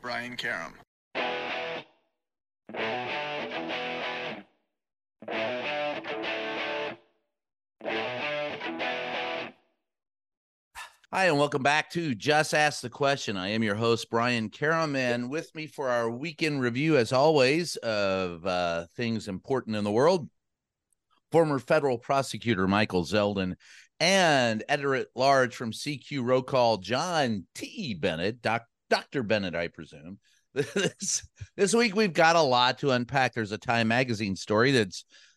Brian Karem. Hi, and welcome back to Just Ask the Question. I am your host, Brian Karem, and with me for our weekend review, as always, of uh, things important in the world, former federal prosecutor Michael Zeldin and editor at large from CQ Roll Call, John T. Bennett, doc, Dr. Bennett, I presume. This, this week, we've got a lot to unpack. There's a Time magazine story that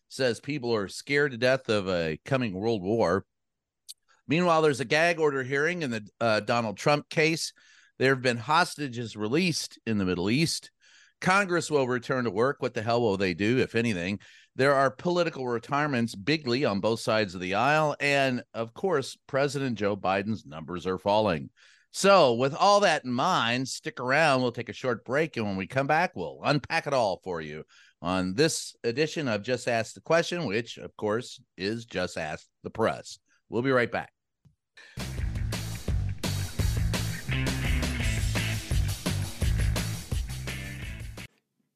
says people are scared to death of a coming world war. Meanwhile, there's a gag order hearing in the uh, Donald Trump case. There have been hostages released in the Middle East. Congress will return to work. What the hell will they do, if anything? There are political retirements bigly on both sides of the aisle. And of course, President Joe Biden's numbers are falling. So, with all that in mind, stick around. We'll take a short break. And when we come back, we'll unpack it all for you on this edition of Just Ask the Question, which, of course, is Just Ask the Press. We'll be right back.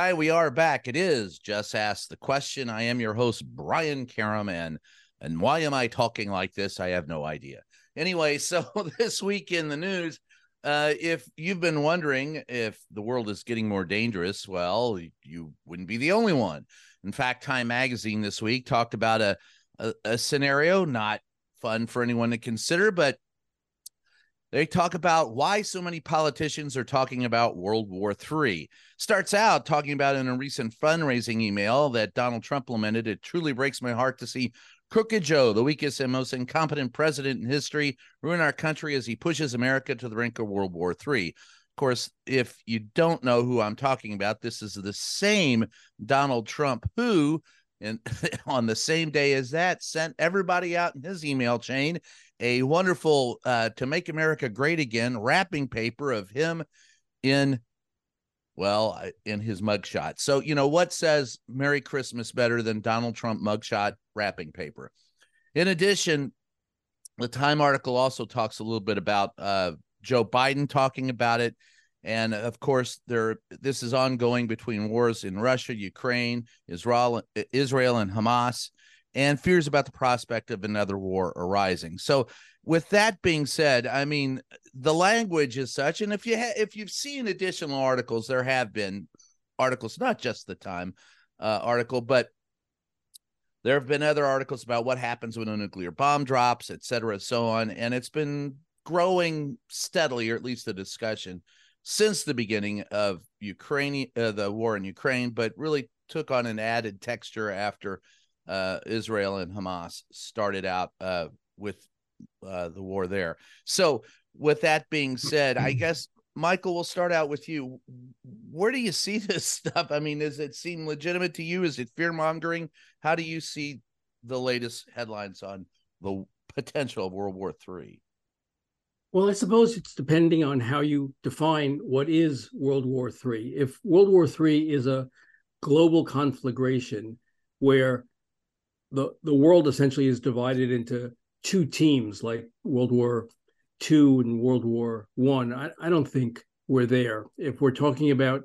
Hi, we are back. It is Just Ask the Question. I am your host, Brian Karem, and, and why am I talking like this? I have no idea. Anyway, so this week in the news, uh, if you've been wondering if the world is getting more dangerous, well, you wouldn't be the only one. In fact, Time Magazine this week talked about a, a, a scenario not fun for anyone to consider, but they talk about why so many politicians are talking about World War III. Starts out talking about in a recent fundraising email that Donald Trump lamented. It truly breaks my heart to see Crooked Joe, the weakest and most incompetent president in history, ruin our country as he pushes America to the brink of World War III. Of course, if you don't know who I'm talking about, this is the same Donald Trump who, and on the same day as that, sent everybody out in his email chain a wonderful uh, to make America great again wrapping paper of him in well in his mugshot. So you know what says Merry Christmas better than Donald Trump mugshot wrapping paper. In addition, the Time article also talks a little bit about uh, Joe Biden talking about it. And of course, there this is ongoing between wars in Russia, Ukraine, Israel, Israel, and Hamas and fears about the prospect of another war arising. So, with that being said, I mean the language is such, and if you ha- if you've seen additional articles, there have been articles, not just the Time uh, article, but there have been other articles about what happens when a nuclear bomb drops, et cetera, so on, and it's been growing steadily, or at least the discussion since the beginning of Ukraine, uh, the war in Ukraine, but really took on an added texture after uh, Israel and Hamas started out uh, with uh, the war there. So, with that being said, I guess Michael, we'll start out with you. Where do you see this stuff? I mean, does it seem legitimate to you? Is it fear mongering? How do you see the latest headlines on the potential of World War III? Well, I suppose it's depending on how you define what is World War III. If World War III is a global conflagration where the the world essentially is divided into two teams like World War Two and World War One. I, I, don't think we're there. If we're talking about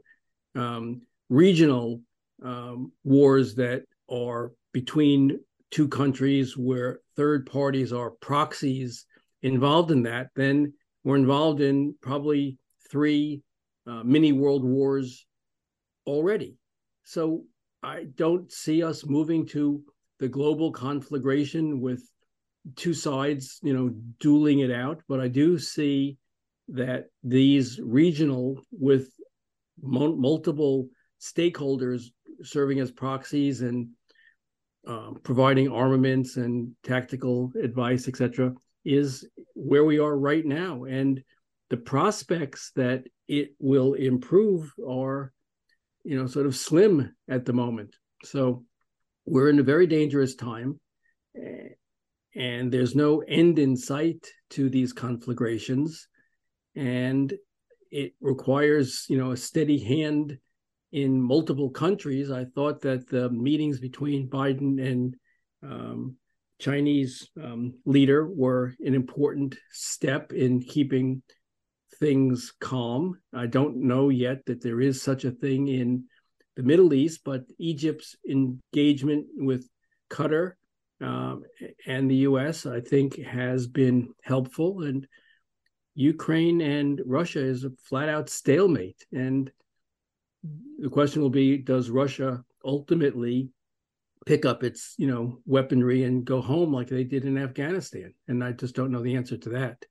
um, regional um, wars that are between two countries where third parties are proxies involved in that, then we're involved in probably three uh, mini world wars already. So I don't see us moving to the global conflagration with two sides, you know, dueling it out. But I do see that these regional with multiple stakeholders serving as proxies and um, providing armaments and tactical advice, etc., is where we are right now. And the prospects that it will improve are, you know, sort of slim at the moment. So we're in a very dangerous time. And there's no end in sight to these conflagrations. And it requires, you know, a steady hand in multiple countries. I thought that the meetings between Biden and um, Chinese um, leader were an important step in keeping things calm. I don't know yet that there is such a thing in the Middle East, but Egypt's engagement with Qatar um, and the U.S., I think, has been helpful. And Ukraine and Russia is a flat out stalemate. And the question will be does russia ultimately pick up its you know weaponry and go home like they did in afghanistan. And i just don't know the answer to that.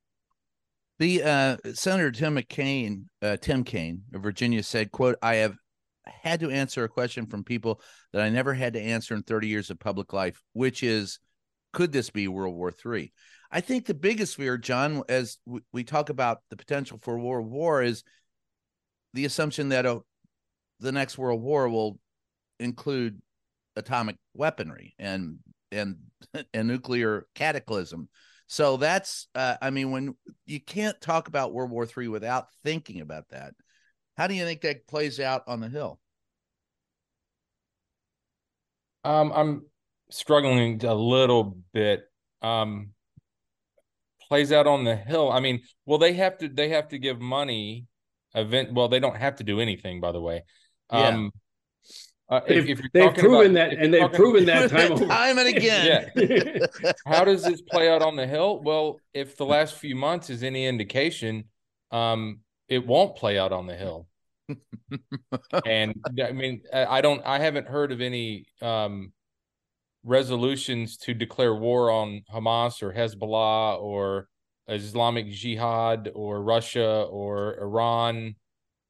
The uh, senator tim mccain uh, tim kaine of virginia said quote i have had to answer a question from people that i never had to answer in 30 years of public life which is could this be world war three? I think the biggest fear john as we talk about the potential for world war is the assumption that a the next world war will include atomic weaponry and and and nuclear cataclysm. So that's uh, i mean when you can't talk about world war three without thinking about that. How do you think that plays out on the hill? Um i'm struggling a little bit. Um plays out on the hill. I mean well they have to they have to give money event well they don't have to do anything by the way. Yeah. Uh, they've, if, if they've proven about, that, and they've proven that time time and again. Yeah. How does this play out on the hill? Well, if the last few months is any indication, um, it won't play out on the hill. and I mean, I don't, I haven't heard of any um, resolutions to declare war on Hamas or Hezbollah or Islamic Jihad or Russia or Iran,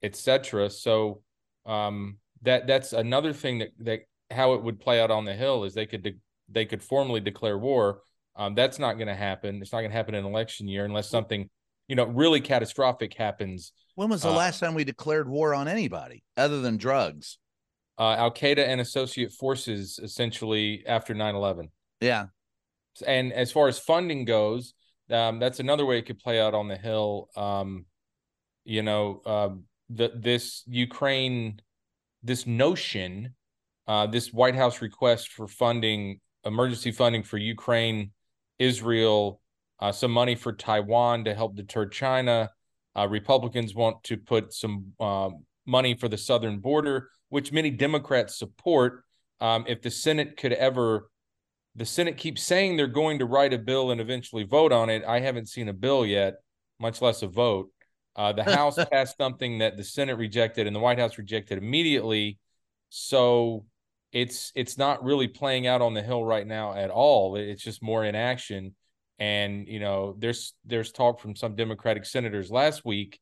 etc. So um, that that's another thing that that how it would play out on the hill is they could de- they could formally declare war. Um, that's not going to happen. It's not going to happen in election year unless something you know really catastrophic happens. When was the uh, last time we declared war on anybody other than drugs? Uh, Al Qaeda and associate forces, essentially after 9-11. Yeah, and as far as funding goes, um, that's another way it could play out on the hill. Um, you know, um, the this Ukraine, this notion, uh, this White House request for funding, emergency funding for Ukraine, Israel, uh, some money for Taiwan to help deter China. Uh, Republicans want to put some uh, money for the southern border, which many Democrats support. Um, if the Senate could ever, the Senate keeps saying they're going to write a bill and eventually vote on it. I haven't seen a bill yet, much less a vote. Uh, the House passed something that the Senate rejected and the White House rejected immediately. So it's it's not really playing out on the Hill right now at all. It's just more in action. And you know, there's there's talk from some Democratic senators last week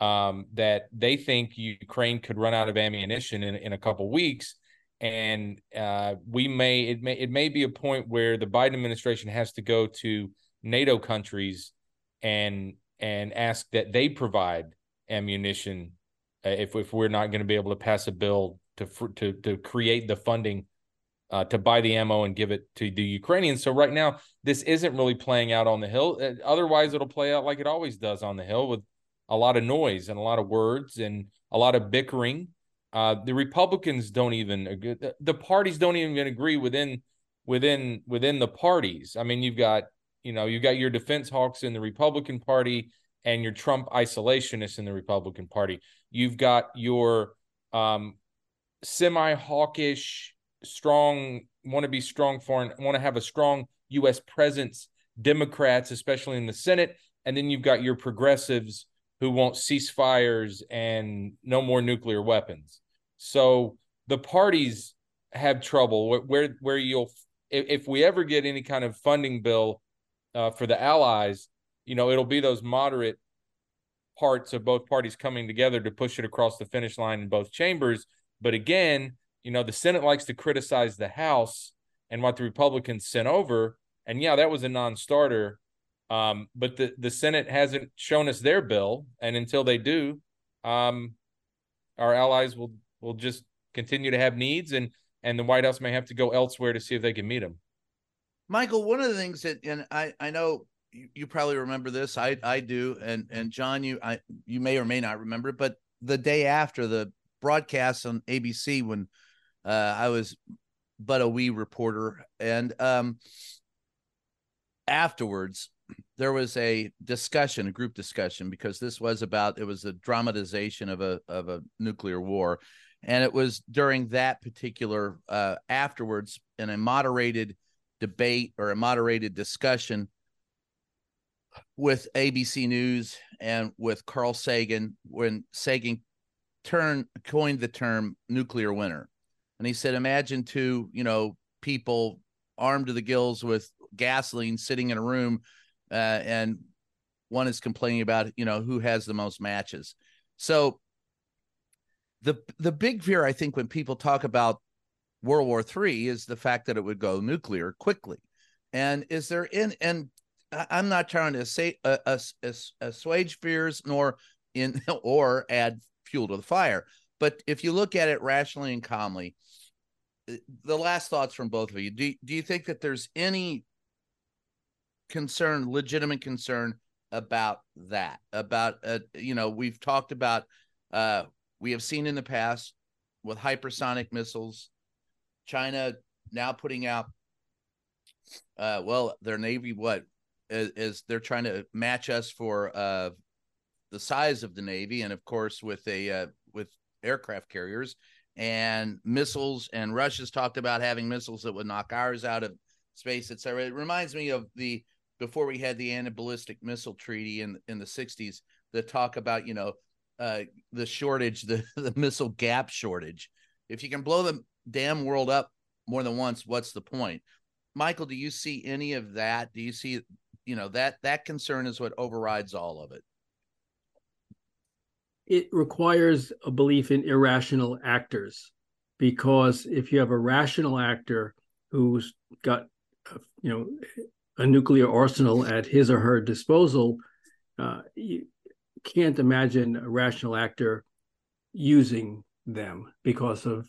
um, that they think Ukraine could run out of ammunition in, in a couple weeks, and uh, we may it may it may be a point where the Biden administration has to go to NATO countries and and ask that they provide ammunition uh, if if we're not going to be able to pass a bill to to to create the funding uh, to buy the ammo and give it to the Ukrainians. So right now, this isn't really playing out on the hill. Uh, otherwise, it'll play out like it always does on the hill with a lot of noise and a lot of words and a lot of bickering. Uh, the Republicans don't even agree. The parties don't even agree within within within the parties. I mean, you've got you know, you got your defense hawks in the Republican Party and your Trump isolationists in the Republican Party. You've got your um, semi hawkish, strong, want to be strong foreign, want to have a strong U.S. presence Democrats, especially in the Senate. And then you've got your progressives who want ceasefires and no more nuclear weapons. So the parties have trouble where where you'll if, if we ever get any kind of funding bill uh, for the allies, you know, it'll be those moderate parts of both parties coming together to push it across the finish line in both chambers. But again, you know, the Senate likes to criticize the House and what the Republicans sent over. And yeah, that was a non-starter. Um, but the, the Senate hasn't shown us their bill, and until they do, um, our allies will will just continue to have needs, and and the White House may have to go elsewhere to see if they can meet them. Michael, one of the things that, and I I know you, you probably remember this, I I do, and and John, you I you may or may not remember, but the day after the broadcast on ABC when uh, I was but a wee reporter, and um, afterwards there was a discussion, a group discussion, because this was about it was a dramatization of a of a nuclear war, and it was during that particular uh, afterwards in a moderated debate or a moderated discussion with ABC News and with Carl Sagan when Sagan turned coined the term nuclear winter, and he said, imagine two you know people armed to the gills with gasoline sitting in a room uh, and one is complaining about you know who has the most matches. So the the big fear I think when people talk about World War III is the fact that it would go nuclear quickly. And is there in and I'm not trying to say uh, uh, assuage fears nor in or add fuel to the fire. But if you look at it rationally and calmly, uh, the last thoughts from both of you. Do do you think that there's any concern, legitimate concern about that. About uh, you know, we've talked about uh, we have seen in the past with hypersonic missiles, China now putting out uh, well, their navy what is, is they're trying to match us for uh, the size of the navy, and of course with a uh, with aircraft carriers and missiles. And Russia's talked about having missiles that would knock ours out of space, etc. It reminds me of the before we had the anti-ballistic missile treaty in in the 60s that talk about you know uh, the shortage the the missile gap shortage if you can blow the damn world up more than once what's the point? Michael do you see any of that? Do you see you know that that concern is what overrides all of it? It requires a belief in irrational actors because if you have a rational actor who's got you know a nuclear arsenal at his or her disposal, uh, you can't imagine a rational actor using them because of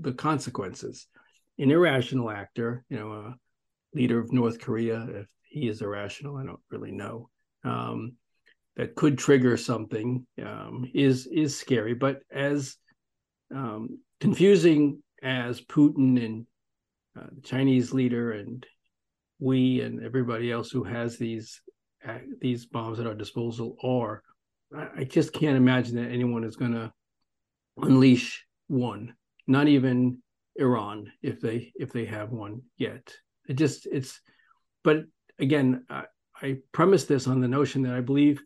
the consequences. An irrational actor, you know, a leader of North Korea, if he is irrational, I don't really know. Um, that could trigger something um, is is scary. But as um, confusing as Putin and uh, the Chinese leader and we and everybody else who has these uh, these bombs at our disposal are. I, I just can't imagine that anyone is going to unleash one. Not even Iran, if they if they have one yet. It just it's. But again, I, I premise this on the notion that I believe,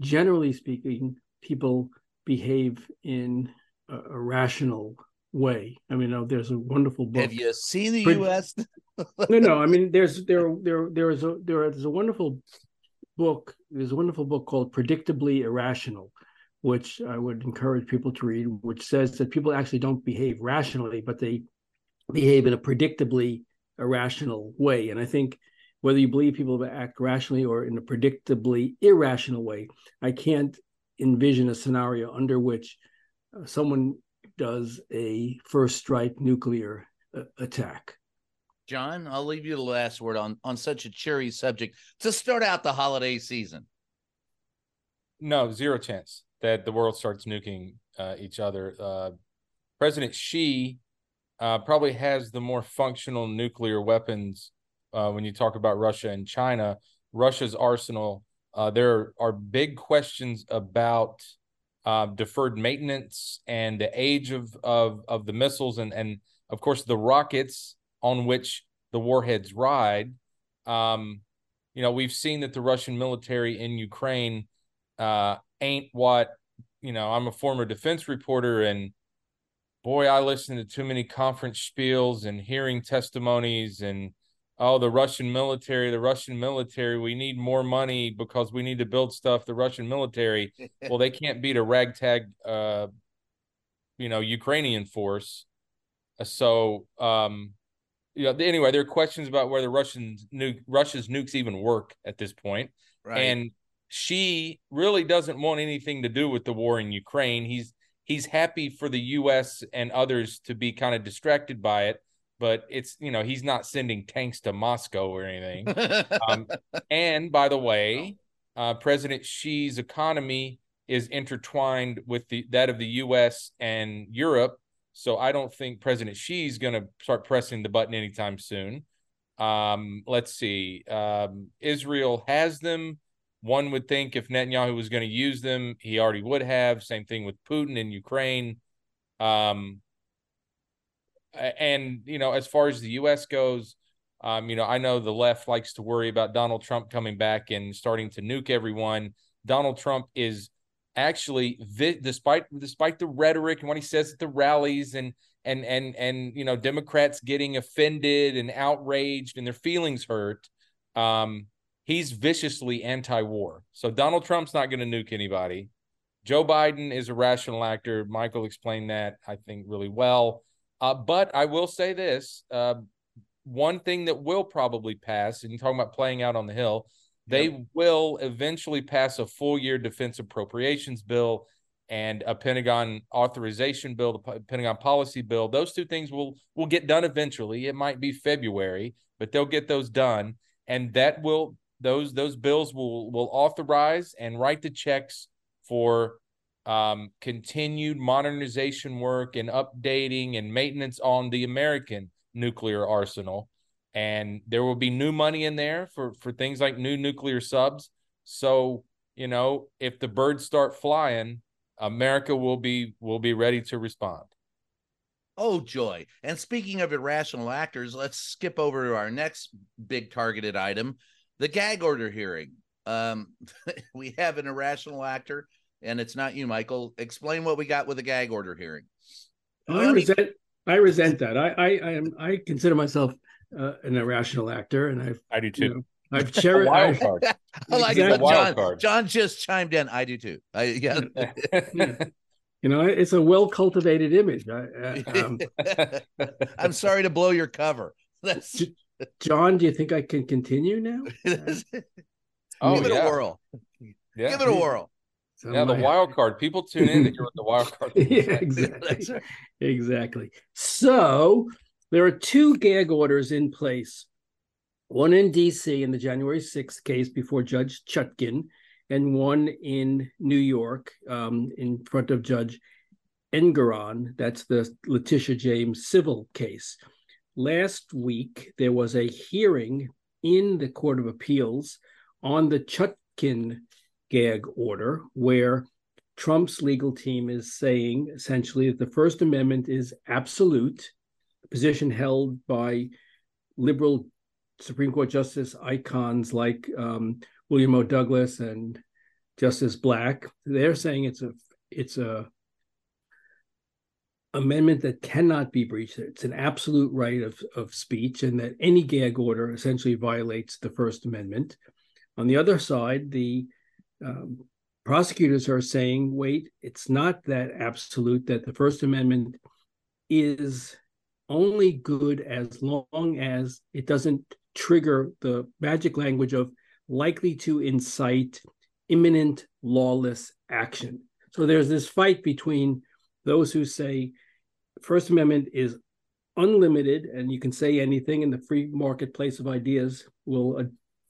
generally speaking, people behave in a, a rational way. I mean, oh, there's a wonderful book. Have you seen the U.S.? no, no. I mean, there's there there there is a there is a wonderful book. There's a wonderful book called Predictably Irrational, which I would encourage people to read, which says that people actually don't behave rationally, but they behave in a predictably irrational way. And I think whether you believe people act rationally or in a predictably irrational way, I can't envision a scenario under which uh, someone does a first strike nuclear uh, attack. John, I'll leave you the last word on on such a cheery subject to start out the holiday season. No, zero chance that the world starts nuking uh, each other. Uh, President Xi uh, probably has the more functional nuclear weapons uh, when you talk about Russia and China. Russia's arsenal. Uh, there are big questions about uh, deferred maintenance and the age of, of of the missiles and and of course the rockets on which the warheads ride. Um, you know, we've seen that the Russian military in Ukraine uh, ain't what you know. I'm a former defense reporter, and boy, I listen to too many conference spiels and hearing testimonies and oh, the Russian military, the Russian military, we need more money because we need to build stuff. The Russian military, well, they can't beat a ragtag, uh, you know, Ukrainian force. So, um, you know, anyway, there are questions about whether Russians nuke Russia's nukes even work at this point. Right. And Xi really doesn't want anything to do with the war in Ukraine. He's he's happy for the US and others to be kind of distracted by it, but it's you know, he's not sending tanks to Moscow or anything. um, and by the way, uh, President Xi's economy is intertwined with the that of the US and Europe so I don't think President Xi's going to start pressing the button anytime soon. Um, let's see. Um, Israel has them. One would think if Netanyahu was going to use them, he already would have. Same thing with Putin in Ukraine. Um, and you know, as far as the U.S. goes, um, you know, I know the left likes to worry about Donald Trump coming back and starting to nuke everyone. Donald Trump is actually despite despite the rhetoric and what he says at the rallies and and and and you know democrats getting offended and outraged and their feelings hurt um he's viciously anti-war so donald trump's not going to nuke anybody joe biden is a rational actor michael explained that i think really well uh, but i will say this uh, one thing that will probably pass and you're talking about playing out on the hill they yep. will eventually pass a full year defense appropriations bill and a Pentagon authorization bill, the Pentagon policy bill. Those two things will will get done eventually. It might be February, but they'll get those done, and that will those those bills will will authorize and write the checks for um, continued modernization work and updating and maintenance on the American nuclear arsenal. And there will be new money in there for for things like new nuclear subs. So you know if the birds start flying america will be will be ready to respond. Oh joy. And speaking of irrational actors let's skip over to our next big targeted item the gag order hearing um we have an irrational actor and it's not you michael explain what we got with the gag order hearing i resent i resent that i i i am i consider myself uh, an irrational actor, and I've I do too. You know, I've cherished wild card. I like exactly. John, card. John just chimed in. I do too. I, yeah. yeah. You know, it's a well cultivated image. I, um, I'm sorry to blow your cover. That's... John, do you think I can continue now? oh, Give it yeah. a whirl. Yeah. Give it a whirl. So yeah, the wild card. People tune in to hear what the wild card. yeah, exactly. exactly. So there are two gag orders in place one in DC in the January 6th case before Judge Chutkan, and one in New York um, in front of Judge Engoron. That's the Letitia James civil case. Last week, there was a hearing in the Court of Appeals on the Chutkan gag order, where Trump's legal team is saying essentially that the First Amendment is absolute a position held by liberal Supreme Court justice icons like um, William O. Douglas and Justice Black. They're saying it's a it's a amendment that cannot be breached. It's an absolute right of, of speech, and that any gag order essentially violates the First Amendment. On the other side, the um, prosecutors are saying, wait, it's not that absolute, that the First Amendment is only good as long as it doesn't trigger the magic language of likely to incite imminent lawless action. So there's this fight between those who say First Amendment is unlimited and you can say anything and the free marketplace of ideas will uh,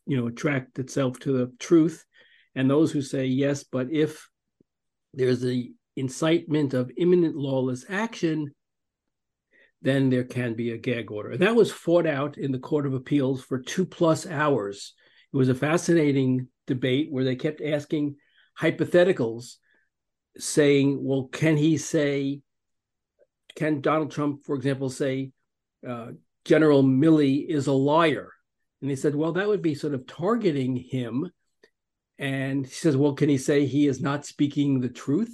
you know attract itself to the truth and those who say yes but if there's the incitement of imminent lawless action then there can be a gag order. And that was fought out in the Court of Appeals for two plus hours. It was a fascinating debate where they kept asking hypotheticals, saying, well, can he say, can Donald Trump, for example, say, uh, General Milley is a liar? And they said, well, that would be sort of targeting him. And he says, well, can he say he is not speaking the truth?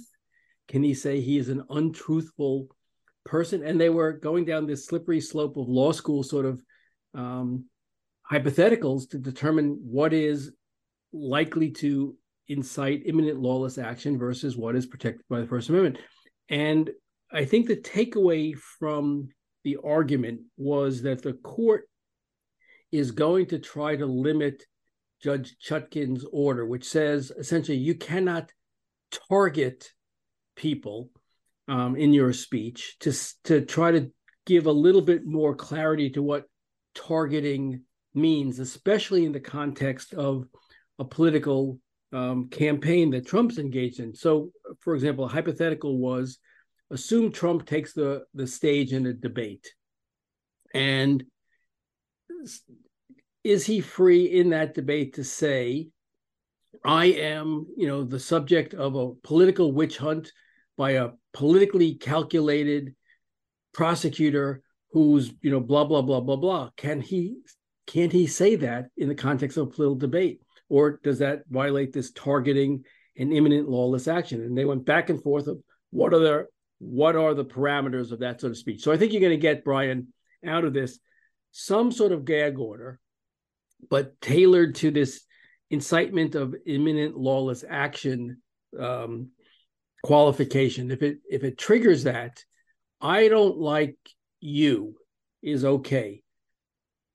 Can he say he is an untruthful person? And they were going down this slippery slope of law school sort of um, hypotheticals to determine what is likely to incite imminent lawless action versus what is protected by the First Amendment. And I think the takeaway from the argument was that the court is going to try to limit Judge Chutkan's order, which says essentially you cannot target people um, in your speech to to try to give a little bit more clarity to what targeting means, especially in the context of a political um, campaign that Trump's engaged in. So, for example, a hypothetical was assume Trump takes the the stage in a debate, and is he free in that debate to say, "I am, you know, the subject of a political witch hunt by a politically calculated prosecutor who's, you know, blah blah blah blah blah"? Can he can't he say that in the context of a political debate, or does that violate this targeting and imminent lawless action? And they went back and forth of what are the what are the parameters of that sort of speech? So I think you're going to get Brian out of this some sort of gag order, but tailored to this incitement of imminent lawless action um, qualification. If it if it triggers that, I don't like you is okay.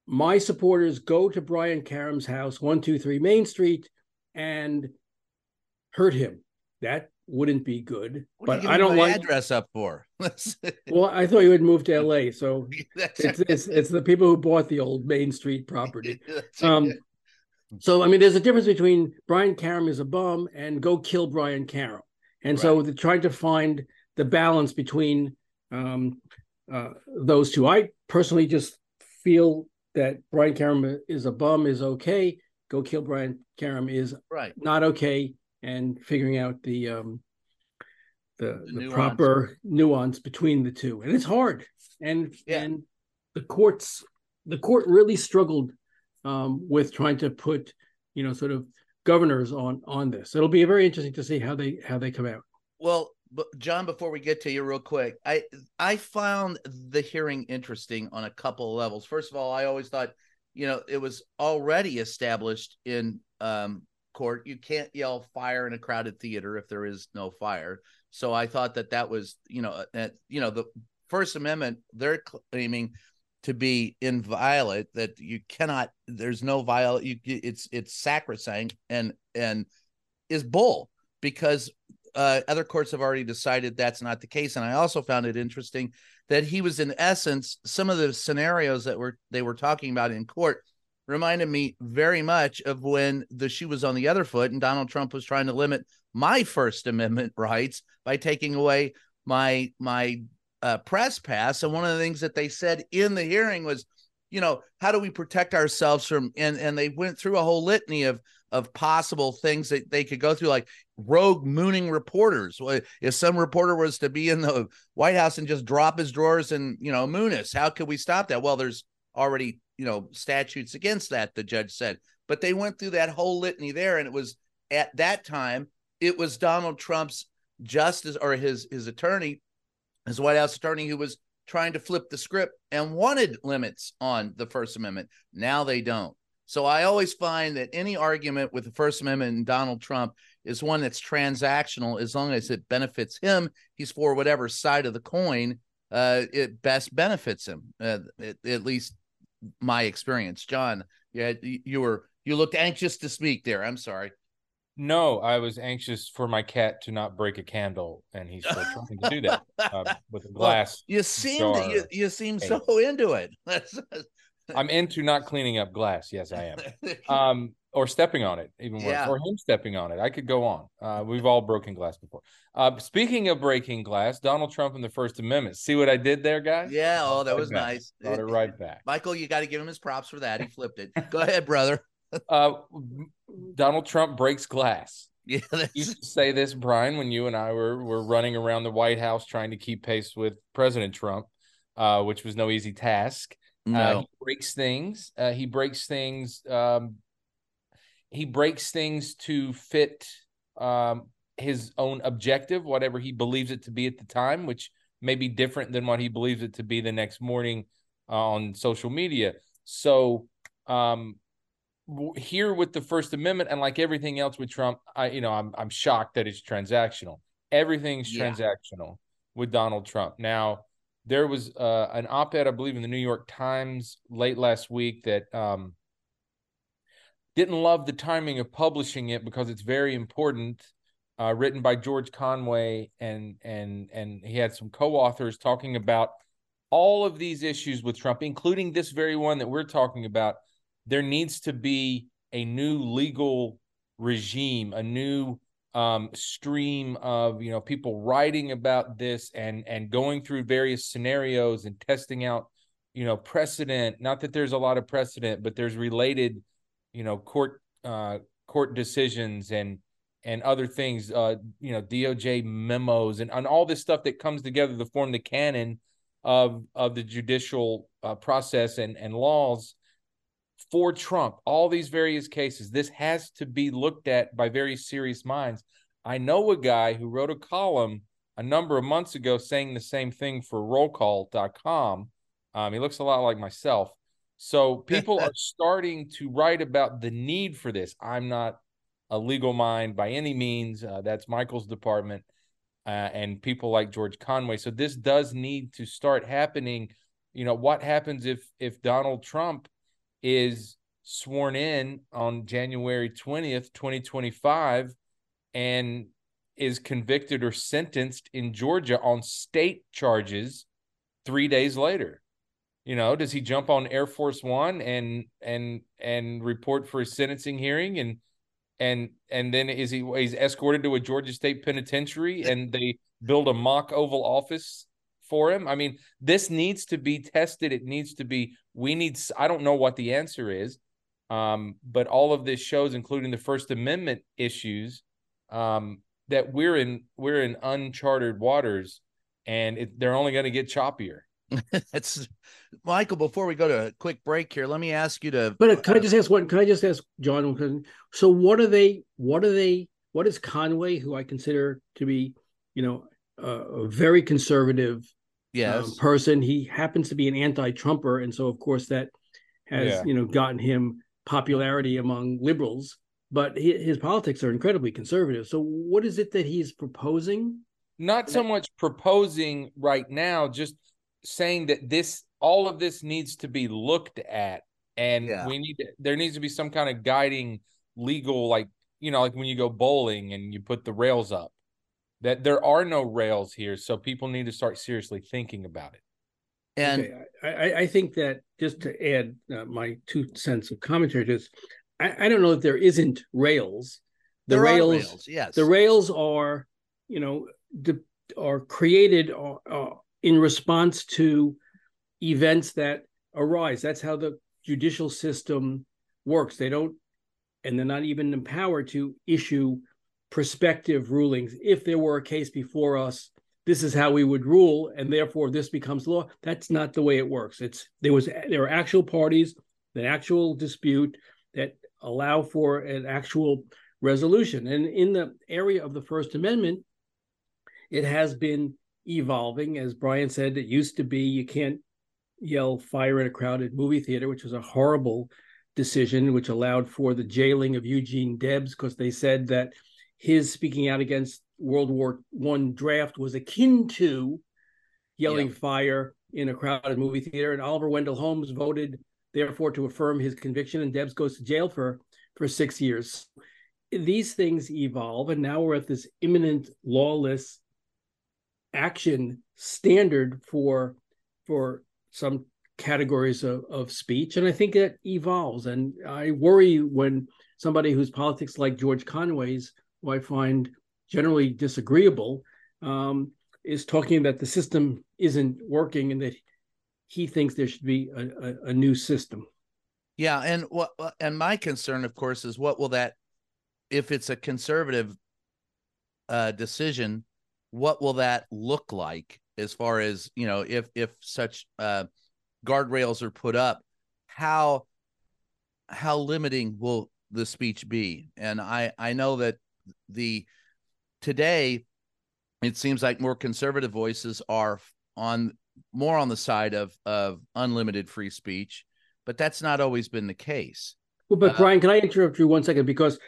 My supporters go to Brian Karem's house, one two three Main Street, and hurt him. That wouldn't be good. What but I don't like address up for. well, I thought you would move to LA, so it's, it's, it's the people who bought the old Main Street property. Um, so I mean, there's a difference between Brian Karem is a bum and go kill Brian Karem, and right. so they're trying to find the balance between um, uh, those two. I personally just feel that Brian Karem is a bum is okay. Go kill Brian Karem is right not okay and figuring out the um, the, the, the proper nuance between the two, and it's hard. And yeah. and the courts, the court really struggled um, with trying to put, you know, sort of governors on on this. It'll be very interesting to see how they how they come out. Well, but John, before we get to you, real quick, I I found the hearing interesting on a couple of levels. First of all, I always thought, you know, it was already established in um, court you can't yell fire in a crowded theater if there is no fire. So i thought that that was you know that, you know the first amendment they're claiming to be inviolate that you cannot there's no violate you it's it's sacrosanct and and is bull because uh, other courts have already decided that's not the case. And i also found it interesting that he was in essence some of the scenarios that were they were talking about in court reminded me very much of when the shoe was on the other foot and Donald Trump was trying to limit my First Amendment rights by taking away my my uh, press pass. And one of the things that they said in the hearing was, you know, how do we protect ourselves from? And and they went through a whole litany of of possible things that they could go through, like rogue mooning reporters. If some reporter was to be in the White House and just drop his drawers and you know moon us, how could we stop that? Well, there's already you know statutes against that the judge said. But they went through that whole litany there and it was at that time it was donald trump's justice or his his attorney his white house attorney who was trying to flip the script and wanted limits on the first amendment. Now they don't. So i always find that any argument with the first amendment and donald trump is one that's transactional as long as it benefits him he's for whatever side of the coin uh, it best benefits him uh, at least my experience. John, yeah, you were you looked anxious to speak there. I'm sorry. No, I was anxious for my cat to not break a candle, and he's still trying to do that um, with a glass. Well, you seem you, you seem so into it. I'm into not cleaning up glass. Yes, I am. Um, or stepping on it, even worse, yeah. or him stepping on it. I could go on. Uh, we've all broken glass before. Uh, speaking of breaking glass, Donald Trump and the First Amendment. See what I did there, guys? Yeah. Oh, that was back. nice. Brought it right back. Michael, you got to give him his props for that. He flipped it. Go ahead, brother. uh, Donald Trump breaks glass. Yeah, that's... you used to say this, Brian, when you and I were were running around the White House trying to keep pace with President Trump, uh, which was no easy task. Uh, no. he breaks things. Uh, he breaks things um, he breaks things to fit um, his own objective, whatever he believes it to be at the time, which may be different than what he believes it to be the next morning on social media. So um, here with the First Amendment and like everything else with Trump, I you know I'm I'm shocked that it's transactional. Everything's yeah. transactional with Donald Trump. Now there was uh, an op-ed I believe in the New York Times late last week that um, didn't love the timing of publishing it because it's very important. Uh, written by George Conway and and and he had some co-authors talking about all of these issues with Trump, including this very one that we're talking about there needs to be a new legal regime, a new um, stream of you know people writing about this and and going through various scenarios and testing out you know precedent. Not that there's a lot of precedent, but there's related you know court uh, court decisions and and other things. Uh, you know DOJ memos and and all this stuff that comes together to form the canon of of the judicial uh, process and and laws for Trump, all these various cases, this has to be looked at by very serious minds. I know a guy who wrote a column a number of months ago saying the same thing for rollcall.com. Um, he looks a lot like myself. So people are starting to write about the need for this. I'm not a legal mind by any means. Uh, that's Michael's department uh, and people like George Conway. So this does need to start happening. You know, what happens if if Donald Trump is sworn in on January 20th, 2025, and is convicted or sentenced in Georgia on state charges three days later. You know, does he jump on Air Force One and and and report for a sentencing hearing and and and then is he he's escorted to a Georgia State penitentiary and they build a mock Oval Office for him? I mean, this needs to be tested. It needs to be. We need. I don't know what the answer is, um, but all of this shows, including the First Amendment issues, um, that we're in we're in uncharted waters, and it, they're only going to get choppier. It's Michael. Before we go to a quick break here, let me ask you to. But uh, can I just ask one? Can I just ask John? So, what are they? What are they? What is Conway, who I consider to be, you know, a very conservative um, yes. um, person. He happens to be an anti-Trumper, and so of course that has yeah. you know gotten him popularity among liberals. But he, his politics are incredibly conservative. So what is it that he's proposing? Not so much proposing right now, just saying that this all of this needs to be looked at, and yeah. we need to, there needs to be some kind of guiding legal, like you know, like when you go bowling and you put the rails up that there are no rails here so people need to start seriously thinking about it and okay. I, I, think that just to add uh, my two cents of commentary to this I, I, don't know that there isn't rails the rails, rails, yes the rails are you know the, are created uh, in response to events that arise that's how the judicial system works they don't and they're not even empowered to issue prospective rulings. If there were a case before us, this is how we would rule, and therefore this becomes law. That's not the way it works. It's there was there are actual parties, an actual dispute that allow for an actual resolution. And in the area of the First Amendment, it has been evolving. As Brian said, it used to be you can't yell fire in a crowded movie theater, which was a horrible decision, which allowed for the jailing of Eugene Debs because they said that his speaking out against World War One draft was akin to yelling yep. fire in a crowded movie theater. And Oliver Wendell Holmes voted, therefore, to affirm his conviction, and Debs goes to jail for for six years. These things evolve, and now we're at this imminent lawless action standard for for some categories of, of speech and i think it evolves and i worry when somebody whose politics like george conway's who I find generally disagreeable, um, is talking that the system isn't working and that he thinks there should be a, a, a new system. Yeah, and what and my concern, of course, is what will that if it's a conservative uh, decision, what will that look like as far as you know if if such uh, guardrails are put up, how how limiting will the speech be? And I I know that the today it seems like more conservative voices are on more on the side of of unlimited free speech, but that's not always been the case. Well, but uh, Brian, can I interrupt you one second because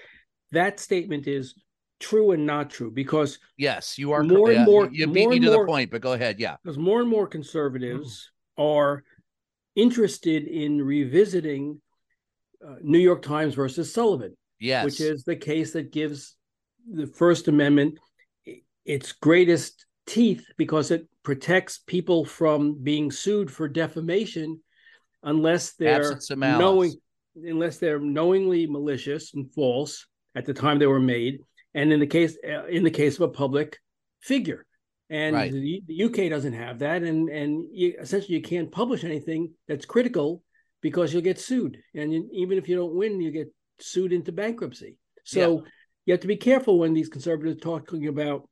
that statement is true and not true because yes, you are more and more. You, beat more me to more, the point, but go ahead. Yeah, because more and more conservatives mm. are interested in revisiting uh, New York Times versus Sullivan. Yes, which is the case that gives the First Amendment its greatest teeth because it protects people from being sued for defamation unless they're knowing unless they're knowingly malicious and false at the time they were made and in the case in the case of a public figure and right. the, the, UK doesn't have that and and you, essentially you can't publish anything that's critical because you'll get sued and you, even if you don't win you get sued into bankruptcy so yeah. you have to be careful when these conservatives talking about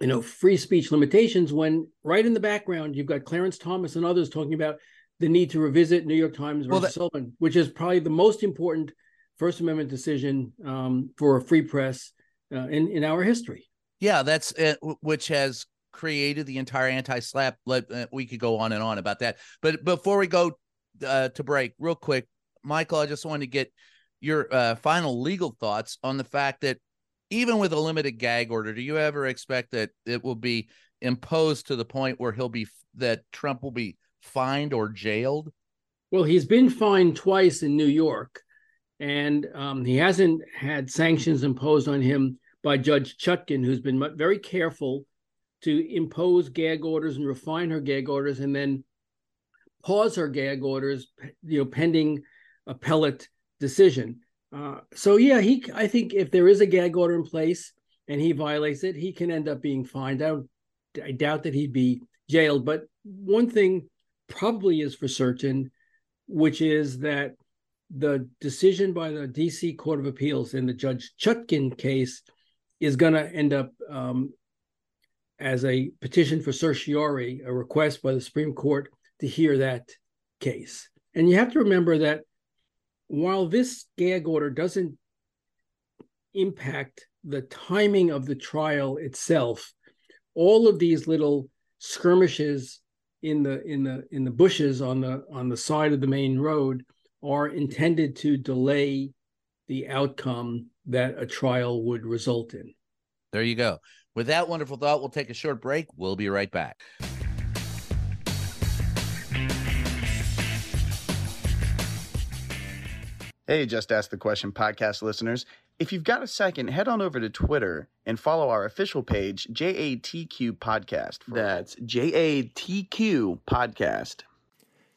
you know, free speech limitations when right in the background you've got Clarence Thomas and others talking about the need to revisit New York Times versus well, that, Sullivan, which is probably the most important First Amendment decision um, for a free press uh, in in our history. Yeah, that's it, which has created the entire anti-SLAPP. Uh, we could go on and on about that, but before we go uh, to break, real quick, Michael, I just wanted to get your uh, final legal thoughts on the fact that even with a limited gag order, do you ever expect that it will be imposed to the point where he'll be that Trump will be fined or jailed? Well, he's been fined twice in New York, and um, he hasn't had sanctions imposed on him by Judge Chutkan, who's been very careful to impose gag orders and refine her gag orders, and then pause her gag orders, you know, pending appellate decision. Uh, so yeah, he. I think if there is a gag order in place and he violates it, he can end up being fined. I, I doubt that he'd be jailed. But one thing probably is for certain, which is that the decision by the D.C. Court of Appeals in the Judge Chutkan case is going to end up um, as a petition for certiorari, a request by the Supreme Court to hear that case. And you have to remember that while this gag order doesn't impact the timing of the trial itself, all of these little skirmishes in the in the in the bushes on the on the side of the main road are intended to delay the outcome that a trial would result in. There you go. With that wonderful thought, we'll take a short break. We'll be right back. Hey, Just Ask the Question podcast listeners. If you've got a second, head on over to Twitter and follow our official page, JATQ Podcast. That's JATQ Podcast.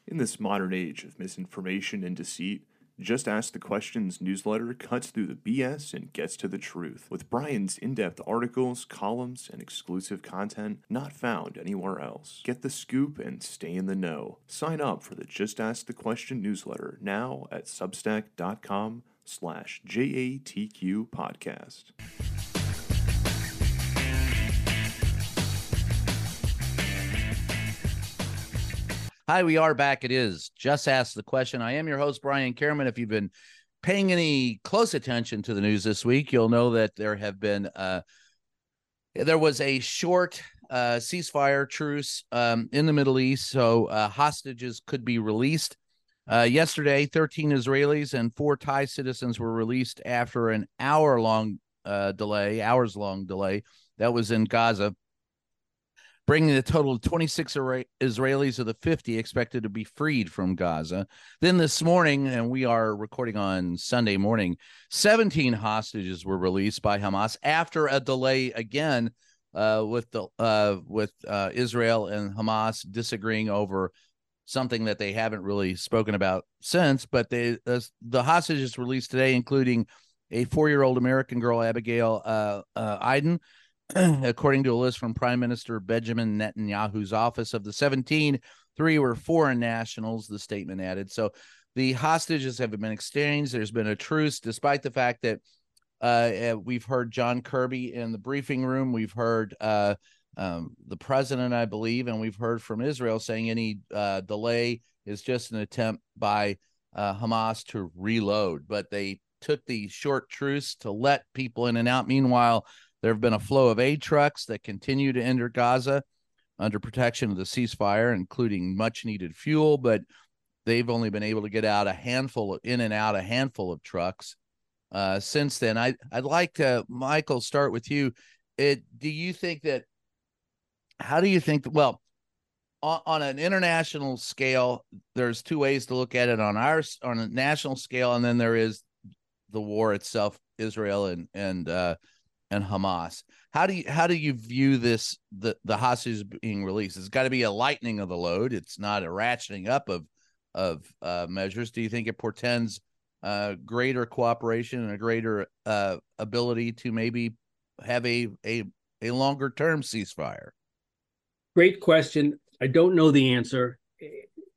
In this modern age of misinformation and deceit, just Ask the Questions newsletter cuts through the BS and gets to the truth with Brian's in depth articles, columns, and exclusive content not found anywhere else. Get the scoop and stay in the know. Sign up for the Just Ask the Question newsletter now at substack.com slash JATQ podcast. Hi, we are back. It is Just Ask the Question. I am your host, Brian Karem. If you've been paying any close attention to the news this week, you'll know that there have been, uh, there was a short uh, ceasefire truce um, in the Middle East, so uh, hostages could be released. Uh, yesterday, 13 Israelis and four Thai citizens were released after an hour long uh, delay, hours long delay. That was in Gaza bringing the total of 26 Israelis of the 50 expected to be freed from Gaza. Then this morning, and we are recording on Sunday morning, 17 hostages were released by Hamas after a delay again uh, with the uh, with uh, Israel and Hamas disagreeing over something that they haven't really spoken about since. But they the hostages released today, including a four year old American girl, Abigail uh, uh, Edan according to a list from Prime Minister Benjamin Netanyahu's office. Of the 17, three were foreign nationals, the statement added. So the hostages have been exchanged. There's been a truce, despite the fact that uh, eh, we've heard John Kirby in the briefing room. We've heard uh, um, the president, I believe, and we've heard from Israel saying any uh, delay is just an attempt by uh, Hamas to reload. But they took the short truce to let people in and out. Meanwhile, there have been a flow of aid trucks that continue to enter Gaza under protection of the ceasefire, including much needed fuel, but they've only been able to get out a handful of, in and out a handful of trucks uh, since then. I I'd like to Michael start with you. It do you think that how do you think well on, on an international scale there's two ways to look at it on our on a national scale and then there is the war itself Israel and and uh and Hamas. How do you how do you view this the the hostages being released? It's got to be a lightening of the load. It's not a ratcheting up of of uh, measures. Do you think it portends uh, greater cooperation and a greater uh, ability to maybe have a a a longer term ceasefire? Great question. I don't know the answer.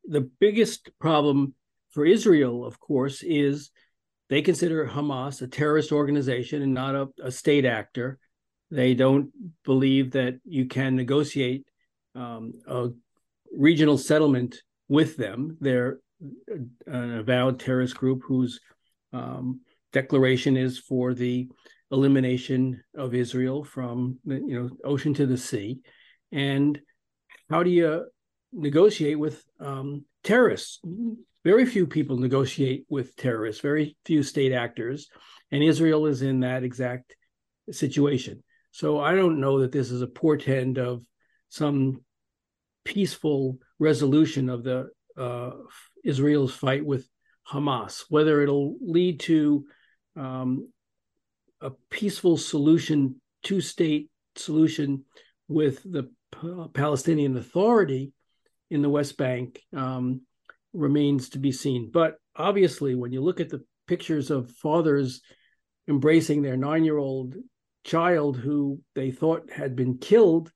The biggest problem for Israel, of course, is they consider Hamas a terrorist organization and not a, a state actor. They don't believe that you can negotiate um, a regional settlement with them. They're an avowed terrorist group whose um, declaration is for the elimination of Israel from the you know ocean to the sea. And how do you negotiate with um, terrorists? Very few people negotiate with terrorists, very few state actors, and Israel is in that exact situation. So I don't know that this is a portend of some peaceful resolution of the uh, Israel's fight with Hamas. Whether it'll lead to um, a peaceful solution, two-state solution with the P- Palestinian Authority in the West Bank, um, remains to be seen. But obviously, when you look at the pictures of fathers embracing their nine year old child who they thought had been killed,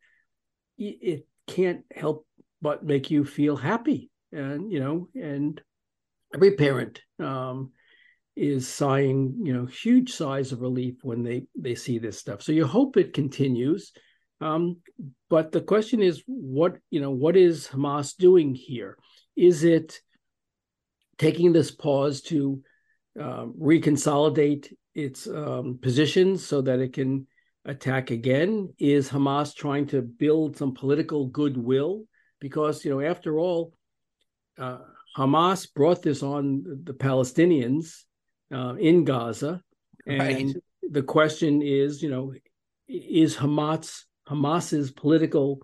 it can't help but make you feel happy. And, you know, and every parent um, is sighing, you know, huge sighs of relief when they they see this stuff. So you hope it continues. Um, but the question is, what you know, what is Hamas doing here? Is it taking this pause to uh, reconsolidate its um, positions so that it can attack again? Is Hamas trying to build some political goodwill? Because, you know, after all, uh, Hamas brought this on the Palestinians uh, in Gaza. And right. the question is, you know, is Hamas Hamas's political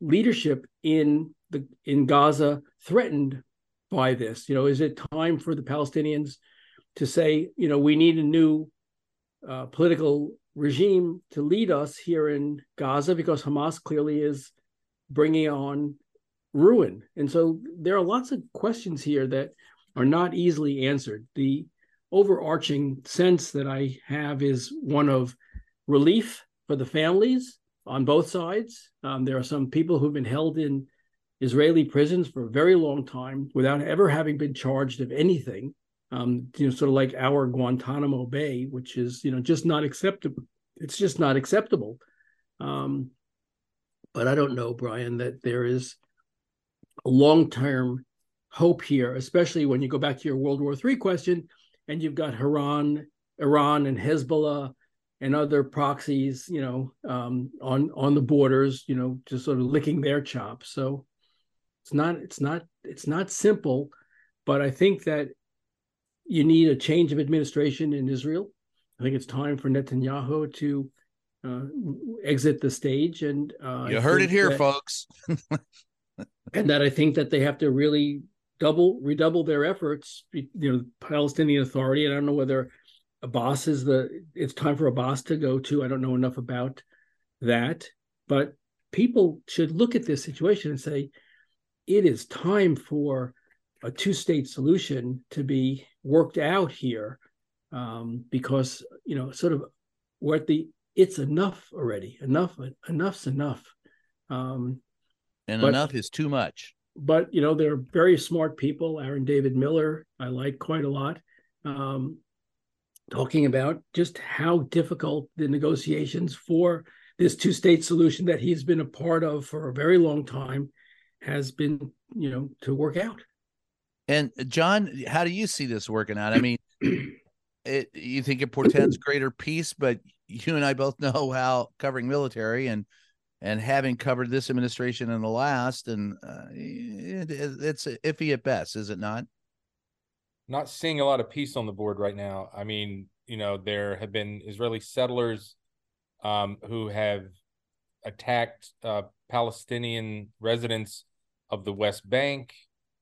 leadership in the in Gaza threatened by this? You know, is it time for the Palestinians to say, you know, we need a new uh, political regime to lead us here in Gaza because Hamas clearly is bringing on ruin. And so there are lots of questions here that are not easily answered. The overarching sense that I have is one of relief for the families on both sides. Um, there are some people who've been held in Israeli prisons for a very long time without ever having been charged of anything. Um, you know, sort of like our Guantanamo Bay, which is you know just not acceptable. It's just not acceptable. Um, but I don't know, Brian, that there is a long-term hope here, especially when you go back to your World War III question, and you've got Iran, Iran, and Hezbollah and other proxies, you know, um, on on the borders, you know, just sort of licking their chops. So it's not it's not it's not simple, but I think that you need a change of administration in Israel. I think it's time for Netanyahu to uh, exit the stage. And uh, you heard it here, that, folks. and that I think that they have to really double redouble their efforts. You know, Palestinian Authority. And I don't know whether Abbas is the. It's time for Abbas to go to. I don't know enough about that, but people should look at this situation and say, it is time for a two state solution to be worked out here um, because, you know, sort of we're at the it's enough already. Enough, enough's enough. Um, and but, enough is too much. But, you know, there are very smart people. Aaron David Miller, I like quite a lot. Um, talking about just how difficult the negotiations for this two state solution that he's been a part of for a very long time has been, you know, to work out. And John, how do you see this working out? I mean, it you think it portends greater peace, but you and I both know how covering military and and having covered this administration and the last, and uh, it, it's iffy at best, is it not? Not seeing a lot of peace on the board right now. I mean, you know, there have been Israeli settlers um, who have attacked uh, Palestinian residents of the West Bank.